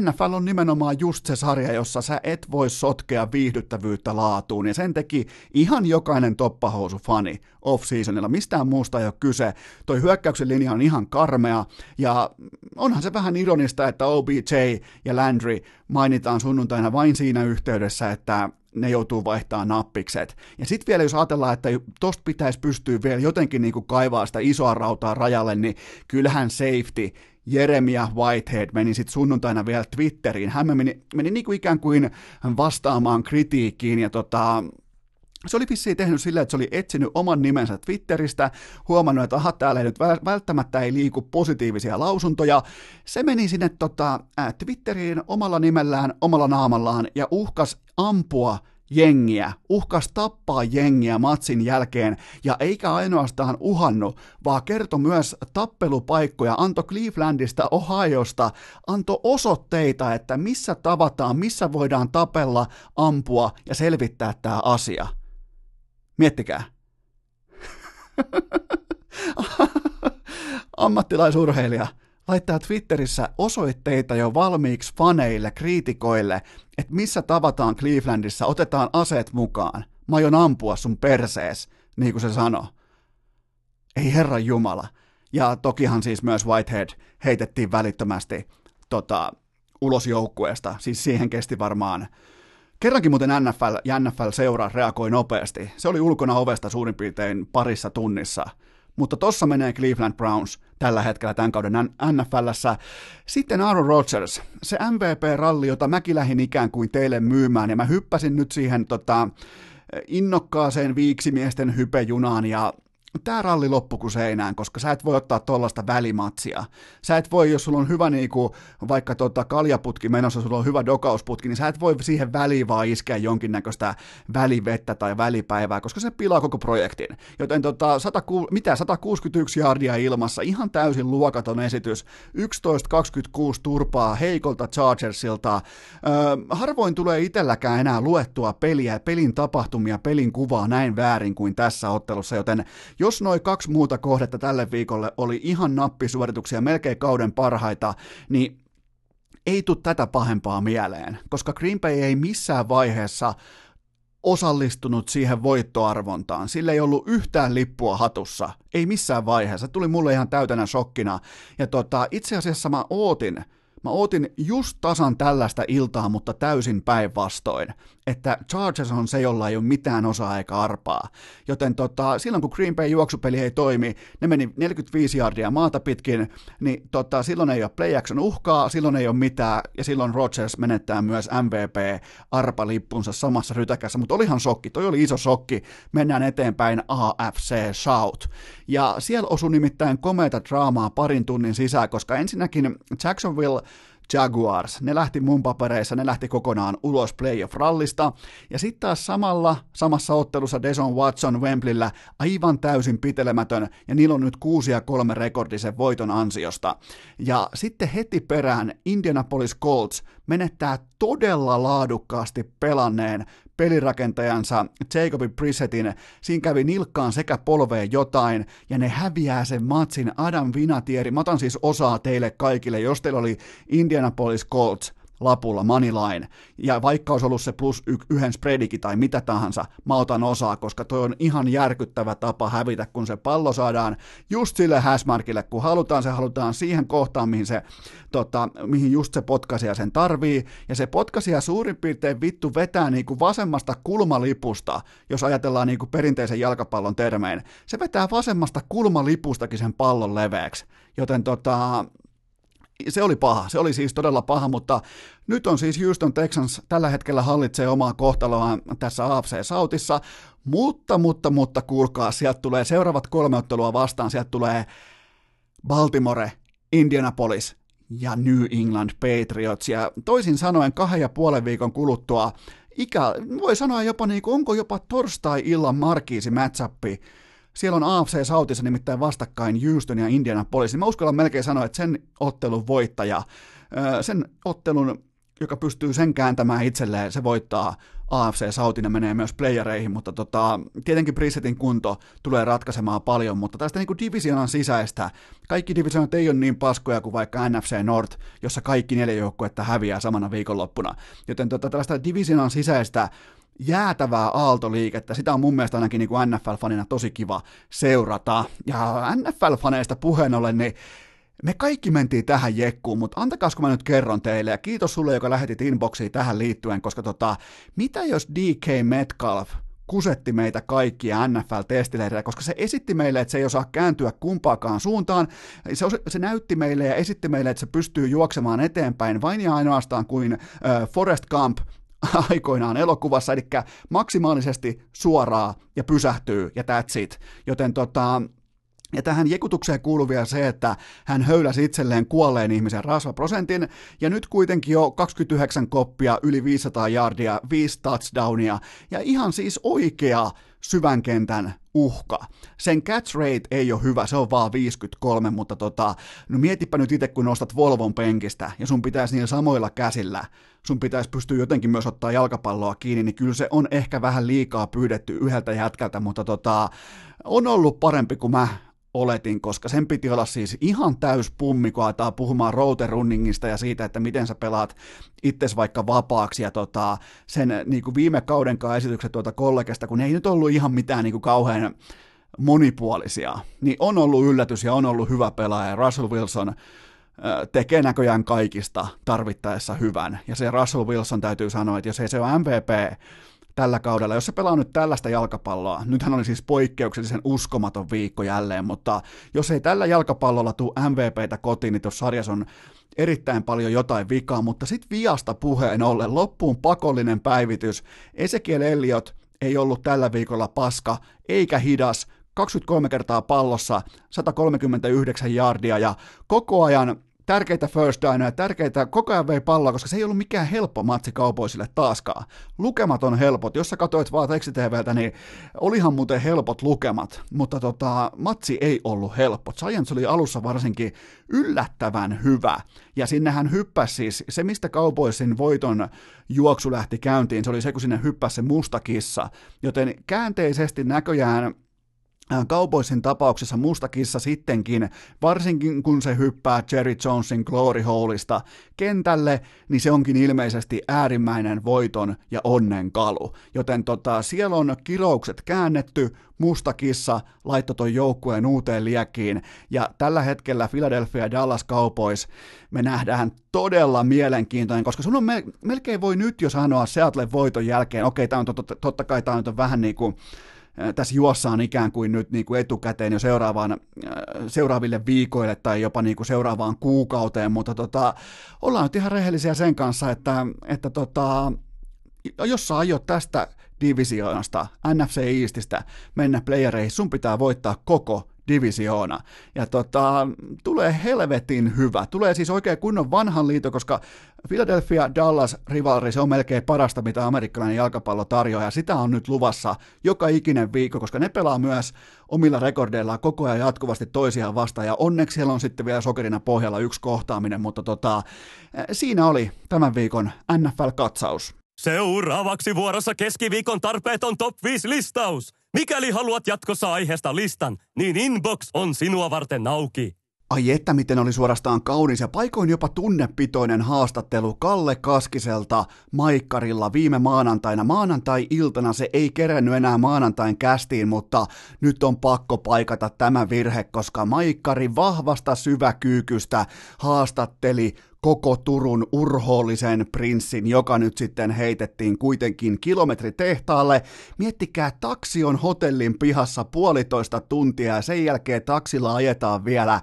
NFL on nimenomaan just se sarja, jossa sä et voi sotkea viihdyttävyyttä laatuun, ja sen teki ihan jokainen toppahousu-fani off-seasonilla. Mistään muusta ei ole kyse. Toi hyökkäyksen linja on ihan karmea, ja onhan se vähän ironista, että OBJ ja Landry mainitaan sunnuntaina vain siinä yhteydessä, että ne joutuu vaihtamaan nappikset. Ja sitten vielä jos ajatellaan, että tosta pitäisi pystyä vielä jotenkin niin kuin kaivaa sitä isoa rautaa rajalle, niin kyllähän safety Jeremia Whitehead meni sitten sunnuntaina vielä Twitteriin. Hän meni, meni niin kuin ikään kuin vastaamaan kritiikkiin ja tota, se oli vissiin tehnyt sillä, että se oli etsinyt oman nimensä Twitteristä, huomannut, että aha, täällä ei nyt välttämättä ei liiku positiivisia lausuntoja. Se meni sinne tota, Twitteriin omalla nimellään, omalla naamallaan ja uhkas ampua jengiä, uhkas tappaa jengiä matsin jälkeen ja eikä ainoastaan uhannut, vaan kertoi myös tappelupaikkoja, antoi Clevelandista, Ohiosta, antoi osoitteita, että missä tavataan, missä voidaan tapella, ampua ja selvittää tämä asia. Miettikää. <laughs> Ammattilaisurheilija laittaa Twitterissä osoitteita jo valmiiksi faneille, kriitikoille, että missä tavataan Clevelandissa, otetaan aseet mukaan. Mä aion ampua sun persees, niin kuin se sanoi. Ei herra Jumala. Ja tokihan siis myös Whitehead heitettiin välittömästi tota, ulos joukkueesta. Siis siihen kesti varmaan Kerrankin muuten NFL ja NFL-seura reagoi nopeasti. Se oli ulkona ovesta suurin piirtein parissa tunnissa – mutta tossa menee Cleveland Browns tällä hetkellä tämän kauden NFLssä. Sitten Aaron Rodgers, se MVP-ralli, jota mäkin lähdin ikään kuin teille myymään, ja mä hyppäsin nyt siihen tota, innokkaaseen viiksimiesten hypejunaan, ja tämä ralli loppu kuin seinään, koska sä et voi ottaa tuollaista välimatsia. Sä et voi, jos sulla on hyvä niinku, vaikka tota kaljaputki menossa, sulla on hyvä dokausputki, niin sä et voi siihen väliin vaan iskeä jonkinnäköistä välivettä tai välipäivää, koska se pilaa koko projektin. Joten tota, 100, mitä, 161 jardia ilmassa, ihan täysin luokaton esitys, 11-26 turpaa heikolta Chargersilta. Öö, harvoin tulee itselläkään enää luettua peliä, pelin tapahtumia, pelin kuvaa näin väärin kuin tässä ottelussa, joten jos noin kaksi muuta kohdetta tälle viikolle oli ihan nappisuorituksia, melkein kauden parhaita, niin ei tule tätä pahempaa mieleen, koska Green Bay ei missään vaiheessa osallistunut siihen voittoarvontaan. Sillä ei ollut yhtään lippua hatussa. Ei missään vaiheessa. Tuli mulle ihan täytänä shokkina. Ja tota, itse asiassa mä ootin, Mä ootin just tasan tällaista iltaa, mutta täysin päinvastoin, että Chargers on se, jolla ei ole mitään osaa eikä arpaa. Joten tota, silloin kun Green Bay juoksupeli ei toimi, ne meni 45 jardia maata pitkin, niin tota, silloin ei ole play action uhkaa, silloin ei ole mitään, ja silloin Rodgers menettää myös MVP-arpalippunsa samassa rytäkässä, mutta olihan shokki, toi oli iso shokki, mennään eteenpäin AFC South. Ja siellä osui nimittäin komeita draamaa parin tunnin sisään, koska ensinnäkin Jacksonville Jaguars. Ne lähti mun papereissa, ne lähti kokonaan ulos playoff-rallista. Ja sitten taas samalla, samassa ottelussa Deson Watson Wembleyllä aivan täysin pitelemätön, ja niillä on nyt 6 ja 3 rekordisen voiton ansiosta. Ja sitten heti perään Indianapolis Colts menettää todella laadukkaasti pelanneen pelirakentajansa Jacobi Brissettin. Siinä kävi nilkkaan sekä polveen jotain, ja ne häviää sen matsin. Adam Vinatieri, mä otan siis osaa teille kaikille, jos teillä oli Indianapolis Colts – lapulla Moneyline, ja vaikka olisi ollut se plus y- yhden spreadikin tai mitä tahansa, mä otan osaa, koska toi on ihan järkyttävä tapa hävitä, kun se pallo saadaan just sille hashmarkille, kun halutaan, se halutaan siihen kohtaan, mihin se, tota, mihin just se potkasia sen tarvii, ja se potkasia suurin piirtein vittu vetää niinku vasemmasta kulmalipusta, jos ajatellaan niinku perinteisen jalkapallon termein, se vetää vasemmasta kulmalipustakin sen pallon leveäksi, joten tota, se oli paha, se oli siis todella paha, mutta nyt on siis Houston Texans tällä hetkellä hallitsee omaa kohtaloaan tässä AFC Sautissa, mutta, mutta, mutta kuulkaa, sieltä tulee seuraavat kolme ottelua vastaan, sieltä tulee Baltimore, Indianapolis ja New England Patriots, ja toisin sanoen kahden ja puolen viikon kuluttua, ikä, voi sanoa jopa niin kuin, onko jopa torstai-illan markiisi matchappi siellä on AFC Sautissa nimittäin vastakkain Houston ja Indianapolis. Mä uskallan melkein sanoa, että sen ottelun voittaja, sen ottelun, joka pystyy sen kääntämään itselleen, se voittaa AFC Sautin ja menee myös playereihin, mutta tota, tietenkin Brissettin kunto tulee ratkaisemaan paljon, mutta tästä niin divisionan sisäistä, kaikki divisionat ei ole niin paskoja kuin vaikka NFC North, jossa kaikki neljä joukkuetta häviää samana viikonloppuna, joten tota, tällaista divisionan sisäistä jäätävää aaltoliikettä. Sitä on mun mielestä ainakin niin kuin NFL-fanina tosi kiva seurata. Ja NFL-faneista puheen ollen, niin me kaikki mentiin tähän jekkuun, mutta antakaas kun mä nyt kerron teille, ja kiitos sulle, joka lähetit inboxiin tähän liittyen, koska tota, mitä jos DK Metcalf kusetti meitä kaikkia NFL-testileirejä, koska se esitti meille, että se ei osaa kääntyä kumpaakaan suuntaan. Se, se näytti meille ja esitti meille, että se pystyy juoksemaan eteenpäin vain ja ainoastaan kuin äh, Forest Camp <laughs> aikoinaan elokuvassa, eli maksimaalisesti suoraa ja pysähtyy ja that's it. Joten tota, ja tähän jekutukseen kuuluu vielä se, että hän höyläsi itselleen kuolleen ihmisen rasvaprosentin, ja nyt kuitenkin jo 29 koppia, yli 500 yardia, 5 touchdownia, ja ihan siis oikea syvän kentän uhka. Sen catch rate ei ole hyvä, se on vaan 53, mutta tota, no mietipä nyt itse, kun nostat Volvon penkistä, ja sun pitäisi niillä samoilla käsillä, sun pitäisi pystyä jotenkin myös ottaa jalkapalloa kiinni, niin kyllä se on ehkä vähän liikaa pyydetty yhdeltä jätkältä, mutta tota, on ollut parempi kuin mä oletin, koska sen piti olla siis ihan täys pummi, kun aletaan puhumaan routerunningista ja siitä, että miten sä pelaat itses vaikka vapaaksi ja tota, sen niin kuin viime kaudenkaan esitykset tuolta kollegasta, kun ei nyt ollut ihan mitään niin kuin kauhean monipuolisia, niin on ollut yllätys ja on ollut hyvä pelaaja. Russell Wilson tekee näköjään kaikista tarvittaessa hyvän. Ja se Russell Wilson täytyy sanoa, että jos ei se ole MVP, tällä kaudella. Jos se pelaa nyt tällaista jalkapalloa, nythän oli siis poikkeuksellisen uskomaton viikko jälleen, mutta jos ei tällä jalkapallolla tule MVPtä kotiin, niin tuossa sarjassa on erittäin paljon jotain vikaa, mutta sitten viasta puheen ollen loppuun pakollinen päivitys. Ezekiel Elliot ei ollut tällä viikolla paska eikä hidas, 23 kertaa pallossa, 139 jardia ja koko ajan tärkeitä first downia, tärkeitä, koko ajan vei palloa, koska se ei ollut mikään helppo matsi kaupoisille taaskaan. Lukemat on helpot, jos sä katsoit vaan tekstitvltä, niin olihan muuten helpot lukemat, mutta tota, matsi ei ollut helppo. Giants oli alussa varsinkin yllättävän hyvä, ja sinnehän hyppäsi siis, se mistä kaupoisin voiton juoksu lähti käyntiin, se oli se, kun sinne hyppäsi se musta kissa, joten käänteisesti näköjään Cowboysin tapauksessa musta kissa sittenkin, varsinkin kun se hyppää Jerry Jonesin Glory Hallista kentälle, niin se onkin ilmeisesti äärimmäinen voiton ja onnen kalu. Joten tota, siellä on kiroukset käännetty, musta kissa laittoi ton joukkueen uuteen liekkiin, ja tällä hetkellä Philadelphia Dallas Cowboys me nähdään todella mielenkiintoinen, koska sun on me, melkein voi nyt jo sanoa Seattle voiton jälkeen, okei, tämä on totta, totta kai tämä on vähän niin kuin tässä juossaan ikään kuin nyt niin kuin etukäteen jo seuraavaan, seuraaville viikoille tai jopa niin kuin seuraavaan kuukauteen, mutta tota, ollaan nyt ihan rehellisiä sen kanssa, että, että tota, jos sä aiot tästä divisioonasta, NFC Eastistä mennä playereihin, sun pitää voittaa koko divisioona. Ja tota, tulee helvetin hyvä. Tulee siis oikein kunnon vanhan liito, koska Philadelphia Dallas rivalry, se on melkein parasta, mitä amerikkalainen jalkapallo tarjoaa, ja sitä on nyt luvassa joka ikinen viikko, koska ne pelaa myös omilla rekordeillaan koko ajan jatkuvasti toisiaan vastaan, ja onneksi siellä on sitten vielä sokerina pohjalla yksi kohtaaminen, mutta tota, siinä oli tämän viikon NFL-katsaus. Seuraavaksi vuorossa keskiviikon tarpeeton top 5 listaus. Mikäli haluat jatkossa aiheesta listan, niin inbox on sinua varten auki. Ai että miten oli suorastaan kaunis ja paikoin jopa tunnepitoinen haastattelu Kalle Kaskiselta Maikkarilla viime maanantaina. Maanantai-iltana se ei kerennyt enää maanantain kästiin, mutta nyt on pakko paikata tämä virhe, koska Maikkari vahvasta syväkyykystä haastatteli koko Turun urhoollisen prinssin, joka nyt sitten heitettiin kuitenkin kilometritehtaalle. Miettikää, taksi on hotellin pihassa puolitoista tuntia ja sen jälkeen taksilla ajetaan vielä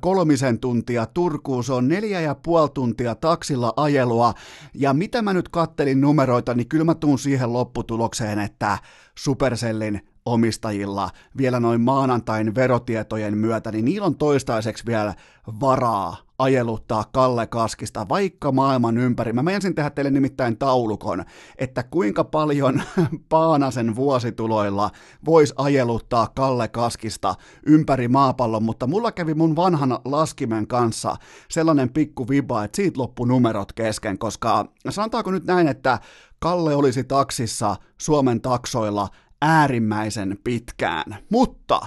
kolmisen tuntia Turkuun. Se on neljä ja puoli tuntia taksilla ajelua. Ja mitä mä nyt kattelin numeroita, niin kyllä mä tuun siihen lopputulokseen, että Supercellin omistajilla vielä noin maanantain verotietojen myötä, niin niillä on toistaiseksi vielä varaa ajeluttaa Kalle Kaskista vaikka maailman ympäri. Mä ensin tehdä teille nimittäin taulukon, että kuinka paljon <laughs> Paanasen vuosituloilla voisi ajeluttaa Kalle Kaskista ympäri maapallon, mutta mulla kävi mun vanhan laskimen kanssa sellainen pikku viba, että siitä loppu numerot kesken, koska sanotaanko nyt näin, että Kalle olisi taksissa Suomen taksoilla äärimmäisen pitkään, mutta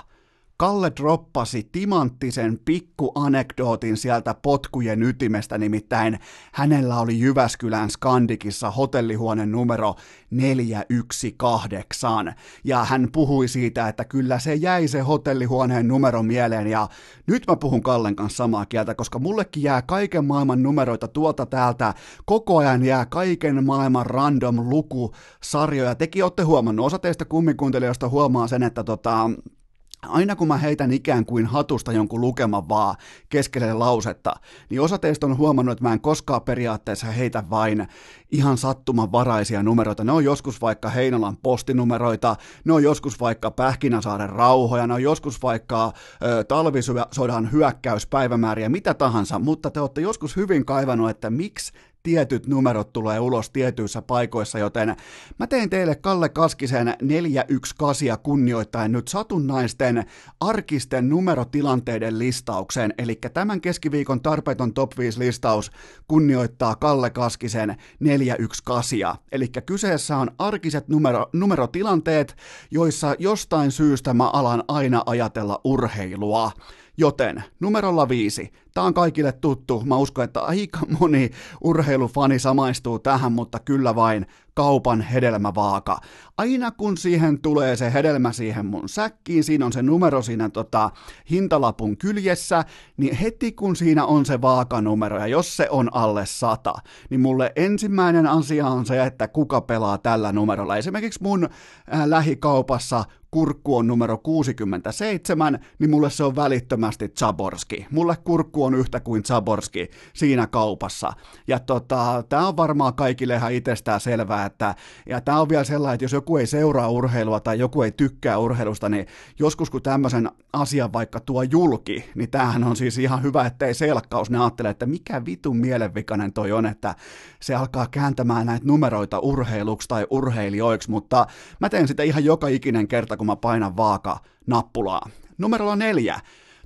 Kalle droppasi timanttisen pikku anekdootin sieltä potkujen ytimestä, nimittäin hänellä oli Jyväskylän Skandikissa hotellihuone numero 418, ja hän puhui siitä, että kyllä se jäi se hotellihuoneen numero mieleen, ja nyt mä puhun Kallen kanssa samaa kieltä, koska mullekin jää kaiken maailman numeroita tuolta täältä, koko ajan jää kaiken maailman random lukusarjoja, tekin olette huomannut, osa teistä kummikuuntelijoista huomaa sen, että tota, aina kun mä heitän ikään kuin hatusta jonkun lukeman vaan keskelle lausetta, niin osa teistä on huomannut, että mä en koskaan periaatteessa heitä vain ihan sattumanvaraisia numeroita. Ne on joskus vaikka Heinolan postinumeroita, ne on joskus vaikka Pähkinäsaaren rauhoja, ne on joskus vaikka ö, talvisodan hyökkäyspäivämääriä, mitä tahansa, mutta te olette joskus hyvin kaivannut, että miksi tietyt numerot tulee ulos tietyissä paikoissa, joten mä tein teille Kalle Kaskisen 418 kunnioittain nyt satunnaisten arkisten numerotilanteiden listauksen, eli tämän keskiviikon tarpeeton top 5 listaus kunnioittaa Kalle Kaskisen 418, eli kyseessä on arkiset numero, numerotilanteet, joissa jostain syystä mä alan aina ajatella urheilua. Joten numerolla viisi. Tämä on kaikille tuttu. Mä uskon, että aika moni urheilufani samaistuu tähän, mutta kyllä vain kaupan hedelmävaaka. Aina kun siihen tulee se hedelmä siihen mun säkkiin, siinä on se numero siinä tota, hintalapun kyljessä, niin heti kun siinä on se vaakanumero, ja jos se on alle sata, niin mulle ensimmäinen asia on se, että kuka pelaa tällä numerolla. Esimerkiksi mun äh, lähikaupassa kurkku on numero 67, niin mulle se on välittömästi Zaborski. Mulle kurkku on yhtä kuin Zaborski siinä kaupassa. Ja tota, tää on varmaan kaikille ihan itsestään selvää, että ja tää on vielä sellainen, että jos joku ei seuraa urheilua tai joku ei tykkää urheilusta, niin joskus kun tämmöisen asian vaikka tuo julki, niin tämähän on siis ihan hyvä, ettei selkkaus, ne ajattelee, että mikä vitun mielenvikainen toi on, että se alkaa kääntämään näitä numeroita urheiluksi tai urheilijoiksi, mutta mä teen sitä ihan joka ikinen kerta, kun mä painan vaaka nappulaa. Numero neljä.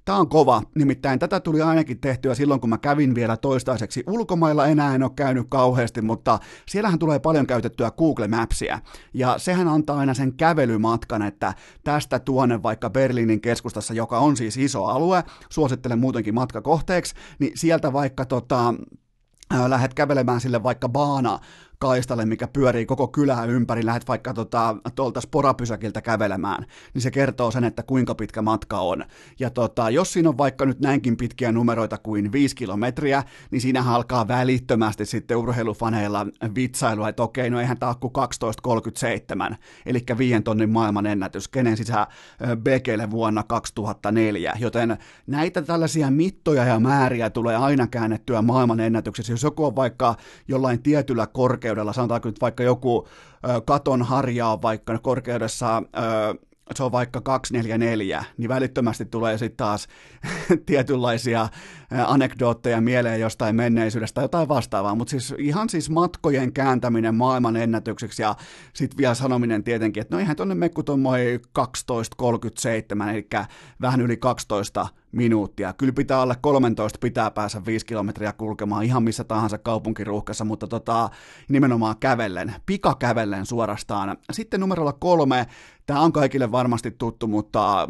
Tämä on kova, nimittäin tätä tuli ainakin tehtyä silloin, kun mä kävin vielä toistaiseksi ulkomailla, enää en ole käynyt kauheasti, mutta siellähän tulee paljon käytettyä Google Mapsia, ja sehän antaa aina sen kävelymatkan, että tästä tuonne vaikka Berliinin keskustassa, joka on siis iso alue, suosittelen muutenkin matkakohteeksi, niin sieltä vaikka tota, lähdet kävelemään sille vaikka baana kaistalle, mikä pyörii koko kylää ympäri, lähdet vaikka tuolta tota, sporapysäkiltä kävelemään, niin se kertoo sen, että kuinka pitkä matka on. Ja tota, jos siinä on vaikka nyt näinkin pitkiä numeroita kuin 5 kilometriä, niin siinä alkaa välittömästi sitten urheilufaneilla vitsailua, että okei, no eihän tämä ole 12.37, eli viien tonnin maailman ennätys, kenen sisä Bekele vuonna 2004, joten näitä tällaisia mittoja ja määriä tulee aina käännettyä maailman ennätyksessä, jos joku on vaikka jollain tietyllä korkeudella, korkeudella, sanotaanko nyt vaikka joku katon harja on vaikka korkeudessa se on vaikka 244, niin välittömästi tulee sitten taas <laughs> tietynlaisia anekdootteja mieleen jostain menneisyydestä tai jotain vastaavaa, mutta siis ihan siis matkojen kääntäminen maailman ennätykseksi ja sitten vielä sanominen tietenkin, että no ihan tuonne mekku tuommoinen 12.37, eli vähän yli 12 minuuttia. Kyllä pitää olla 13, pitää päässä 5 kilometriä kulkemaan ihan missä tahansa kaupunkiruuhkassa, mutta tota, nimenomaan kävellen, pikakävellen suorastaan. Sitten numerolla kolme, tämä on kaikille varmasti tuttu, mutta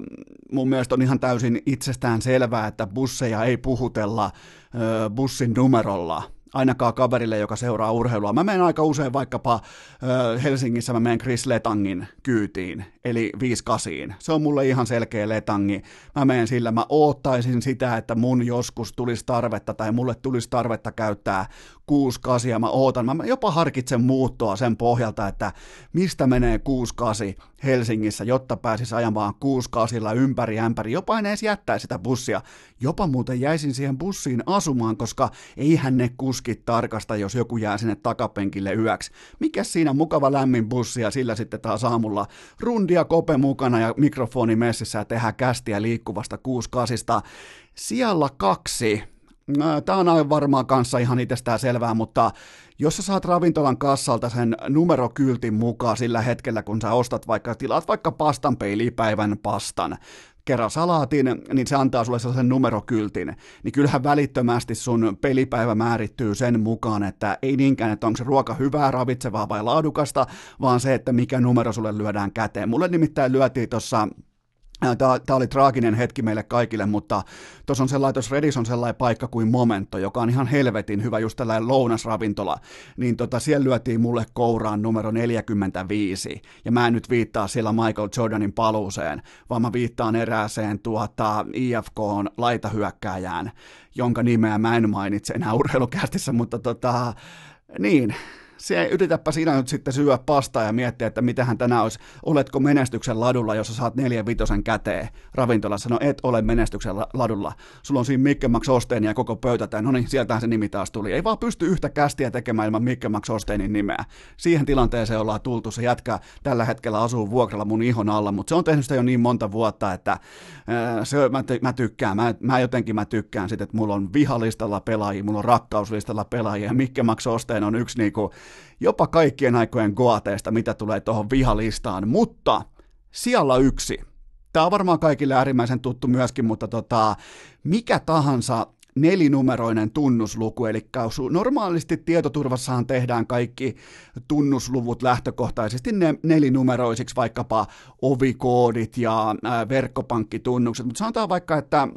mun mielestä on ihan täysin itsestään selvää, että busseja ei puhutella ö, bussin numerolla ainakaan kaverille, joka seuraa urheilua. Mä menen aika usein vaikkapa ö, Helsingissä, mä menen Chris Letangin kyytiin, eli 58. Se on mulle ihan selkeä Letangi. Mä menen sillä, mä oottaisin sitä, että mun joskus tulisi tarvetta tai mulle tulisi tarvetta käyttää 68. Mä ootan, mä jopa harkitsen muuttoa sen pohjalta, että mistä menee 68 Helsingissä, jotta pääsis ajamaan 68 ympäri ämpäri. Jopa en edes jättäisi sitä bussia. Jopa muuten jäisin siihen bussiin asumaan, koska eihän ne kuskit tarkasta, jos joku jää sinne takapenkille yöksi. Mikä siinä mukava lämmin bussi ja sillä sitten taas aamulla rundia kope mukana ja mikrofoni messissä ja tehdään kästiä liikkuvasta 68. Siellä kaksi. Tämä on aivan varmaan kanssa ihan itsestään selvää, mutta jos sä saat ravintolan kassalta sen numerokyltin mukaan sillä hetkellä, kun sä ostat vaikka, tilaat vaikka pastan peilipäivän pastan, kerran salaatin, niin se antaa sulle sellaisen numerokyltin, niin kyllähän välittömästi sun pelipäivä määrittyy sen mukaan, että ei niinkään, että onko se ruoka hyvää, ravitsevaa vai laadukasta, vaan se, että mikä numero sulle lyödään käteen. Mulle nimittäin lyötiin tuossa Tämä oli traaginen hetki meille kaikille, mutta tuossa on sellainen, tuossa Redis on sellainen paikka kuin Momento, joka on ihan helvetin hyvä, just tällainen lounasravintola, niin tota, siellä lyötiin mulle kouraan numero 45, ja mä en nyt viittaa siellä Michael Jordanin paluuseen, vaan mä viittaan erääseen tuota, IFK on laitahyökkääjään, jonka nimeä mä en mainitse enää <laughs> urheilukästissä, mutta tota, niin, se yritäpä sinä nyt sitten syödä pastaa ja miettiä, että mitähän tänään olisi, oletko menestyksen ladulla, jos saat neljän vitosen käteen? Ravintolassa, no et ole menestyksen ladulla, sulla on siinä Mikke Max Osteen ja koko pöytä, no niin, sieltähän se nimi taas tuli, ei vaan pysty yhtä kästiä tekemään ilman Mikke Max Osteenin nimeä, siihen tilanteeseen ollaan tultu, se jätkä tällä hetkellä asuu vuokralla mun ihon alla, mutta se on tehnyt sitä jo niin monta vuotta, että se, mä, mä tykkään, mä, mä jotenkin mä tykkään sitten, että mulla on vihalistalla pelaajia, mulla on rakkauslistalla pelaajia, ja Mikke Max Osteen on yksi niinku jopa kaikkien aikojen goateista, mitä tulee tuohon vihalistaan, mutta siellä yksi. Tämä on varmaan kaikille äärimmäisen tuttu myöskin, mutta tota, mikä tahansa nelinumeroinen tunnusluku, eli normaalisti tietoturvassahan tehdään kaikki tunnusluvut lähtökohtaisesti ne nelinumeroisiksi, vaikkapa ovikoodit ja verkkopankkitunnukset, mutta sanotaan vaikka, että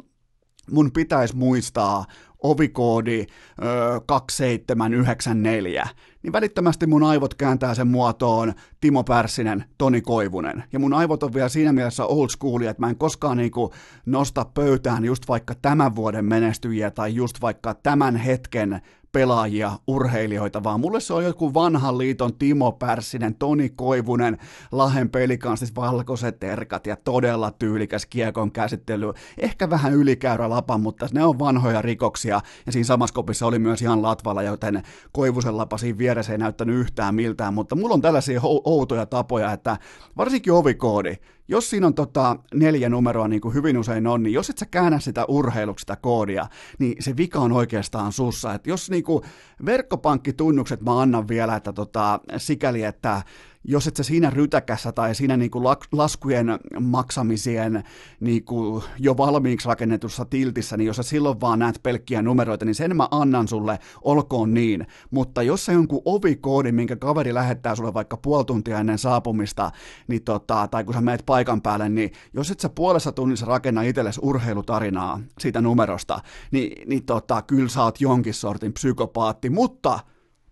mun pitäisi muistaa ovikoodi ö, 2794, niin välittömästi mun aivot kääntää sen muotoon Timo Pärssinen, Toni Koivunen. Ja mun aivot on vielä siinä mielessä old schoolia, että mä en koskaan niinku nosta pöytään just vaikka tämän vuoden menestyjiä tai just vaikka tämän hetken pelaajia, urheilijoita, vaan mulle se on joku vanhan liiton Timo Pärssinen, Toni Koivunen, Lahen pelikanssis valkoiset terkat ja todella tyylikäs kiekon käsittely. Ehkä vähän ylikäyrä lapa, mutta ne on vanhoja rikoksia ja siinä samassa kopissa oli myös ihan Latvala, joten Koivusen lapa siinä vieressä ei näyttänyt yhtään miltään, mutta mulla on tällaisia outoja tapoja, että varsinkin ovikoodi, jos siinä on tota neljä numeroa, niin kuin hyvin usein on, niin jos et sä käännä sitä urheiluksi sitä koodia, niin se vika on oikeastaan sussa. Et jos niin kuin verkkopankkitunnukset mä annan vielä, että tota, sikäli, että jos et sä siinä rytäkässä tai siinä niin kuin laskujen maksamisien niin kuin jo valmiiksi rakennetussa tiltissä, niin jos sä silloin vaan näet pelkkiä numeroita, niin sen mä annan sulle, olkoon niin. Mutta jos se jonkun ovikoodi, minkä kaveri lähettää sulle vaikka puoli tuntia ennen saapumista, niin tota, tai kun sä meet paikan päälle, niin jos et sä puolessa tunnissa rakenna itsellesi urheilutarinaa siitä numerosta, niin, niin tota, kyllä sä oot jonkin sortin psykopaatti, mutta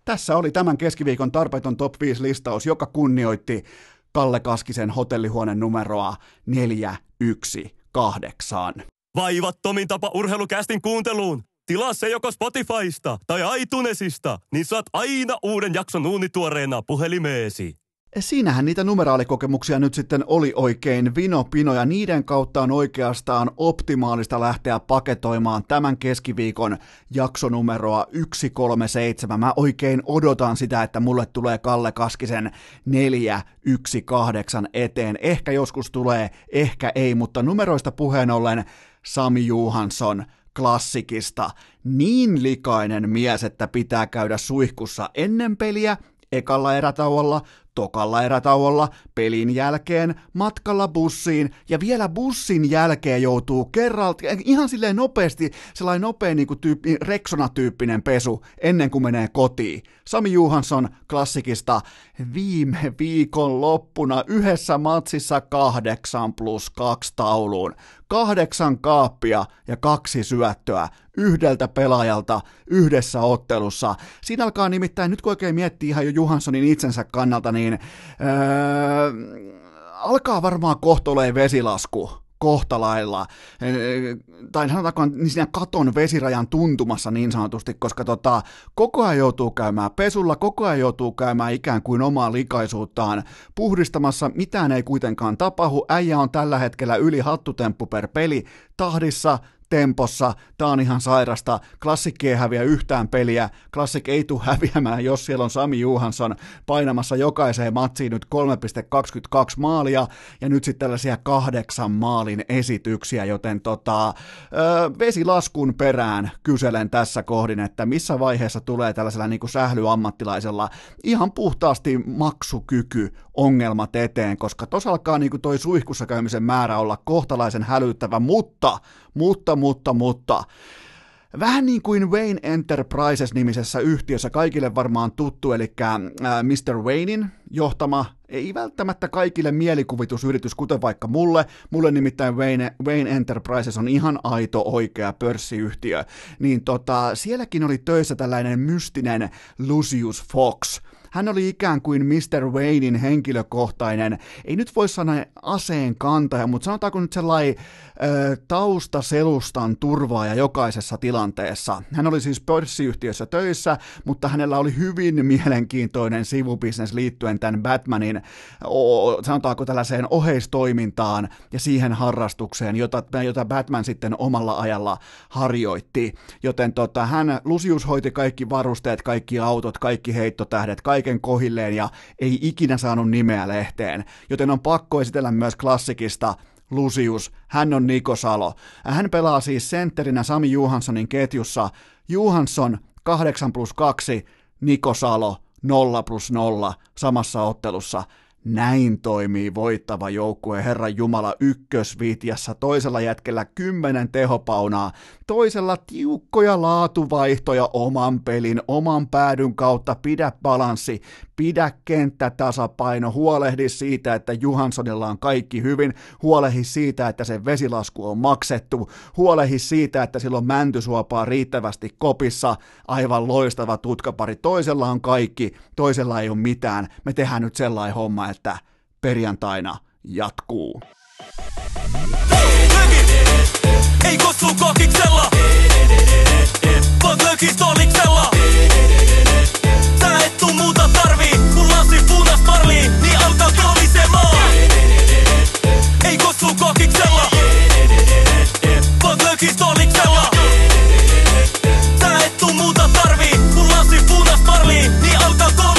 tässä oli tämän keskiviikon tarpeeton top 5 listaus, joka kunnioitti Kalle Kaskisen hotellihuoneen numeroa 418. Vaivattomin tapa urheilukästin kuunteluun. Tilaa se joko Spotifysta tai iTunesista, niin saat aina uuden jakson uunituoreena puhelimeesi. Siinähän niitä numeraalikokemuksia nyt sitten oli oikein vino pino ja niiden kautta on oikeastaan optimaalista lähteä paketoimaan tämän keskiviikon jaksonumeroa 137. Mä oikein odotan sitä, että mulle tulee Kalle Kaskisen 418 eteen. Ehkä joskus tulee, ehkä ei, mutta numeroista puheen ollen Sami Juhansson klassikista. Niin likainen mies, että pitää käydä suihkussa ennen peliä, ekalla erätauolla, tokalla erätauolla, pelin jälkeen, matkalla bussiin ja vielä bussin jälkeen joutuu kerralta, ihan silleen nopeasti, sellainen nopea niin kuin tyyppi, Rexona-tyyppinen pesu ennen kuin menee kotiin. Sami Juhansson klassikista viime viikon loppuna yhdessä matsissa kahdeksan plus kaksi tauluun. Kahdeksan kaappia ja kaksi syöttöä yhdeltä pelaajalta yhdessä ottelussa. Siinä alkaa nimittäin, nyt kun oikein miettii ihan jo Juhanssonin itsensä kannalta, niin öö, alkaa varmaan kohtoleen vesilasku kohta lailla, tai sanotaanko niin siinä katon vesirajan tuntumassa niin sanotusti, koska tota, koko ajan joutuu käymään pesulla, koko ajan joutuu käymään ikään kuin omaa likaisuuttaan puhdistamassa, mitään ei kuitenkaan tapahdu, äijä on tällä hetkellä yli hattutemppu per peli tahdissa, tempossa, tää on ihan sairasta, klassikki ei häviä yhtään peliä, klassik ei tule häviämään, jos siellä on Sami Juhansson painamassa jokaiseen matsiin nyt 3,22 maalia, ja nyt sitten tällaisia kahdeksan maalin esityksiä, joten tota, vesilaskun perään kyselen tässä kohdin, että missä vaiheessa tulee tällaisella niin kuin sählyammattilaisella ihan puhtaasti maksukyky ongelmat eteen, koska tuossa alkaa niin kuin toi suihkussa käymisen määrä olla kohtalaisen hälyttävä, mutta, mutta, mutta, mutta, Vähän niin kuin Wayne Enterprises-nimisessä yhtiössä kaikille varmaan tuttu, eli Mr. Waynein johtama, ei välttämättä kaikille mielikuvitusyritys, kuten vaikka mulle. Mulle nimittäin Wayne, Wayne Enterprises on ihan aito oikea pörssiyhtiö. Niin tota, sielläkin oli töissä tällainen mystinen Lucius Fox – hän oli ikään kuin Mr. Waynein henkilökohtainen, ei nyt voi sanoa aseen kantaja, mutta sanotaanko nyt sellainen ö, taustaselustan turvaaja jokaisessa tilanteessa. Hän oli siis pörssiyhtiössä töissä, mutta hänellä oli hyvin mielenkiintoinen sivubisnes liittyen tämän Batmanin, o, sanotaanko tällaiseen oheistoimintaan ja siihen harrastukseen, jota, jota Batman sitten omalla ajalla harjoitti. Joten tota, hän, Lucius hoiti kaikki varusteet, kaikki autot, kaikki heittotähdet, kaikki kaiken kohilleen ja ei ikinä saanut nimeä lehteen, joten on pakko esitellä myös klassikista Lucius, hän on Niko Salo. Hän pelaa siis sentterinä Sami Juhanssonin ketjussa. Juhansson 8 plus 2, Niko Salo 0 plus 0 samassa ottelussa. Näin toimii voittava joukkue Herran Jumala ykkösvitjassa, toisella jätkellä kymmenen tehopaunaa, toisella tiukkoja laatuvaihtoja oman pelin, oman päädyn kautta, pidä balanssi, pidä kenttätasapaino, huolehdi siitä, että Johanssonilla on kaikki hyvin, huolehdi siitä, että se vesilasku on maksettu, huolehdi siitä, että sillä on mäntysuopaa riittävästi kopissa, aivan loistava tutkapari, toisella on kaikki, toisella ei ole mitään, me tehdään nyt sellainen homma, että perjantaina jatkuu. Ei kutsu kokiksella, vaan lökistoliksella. Sä et tuu muuta tarvii, kun lasi punas parlii, niin alkaa kolisemaan. Ei kutsu kokiksella, vaan lökistoliksella. Sä et tuu muuta tarvii, kun lasi punas parlii, niin alkaa kolisemaan.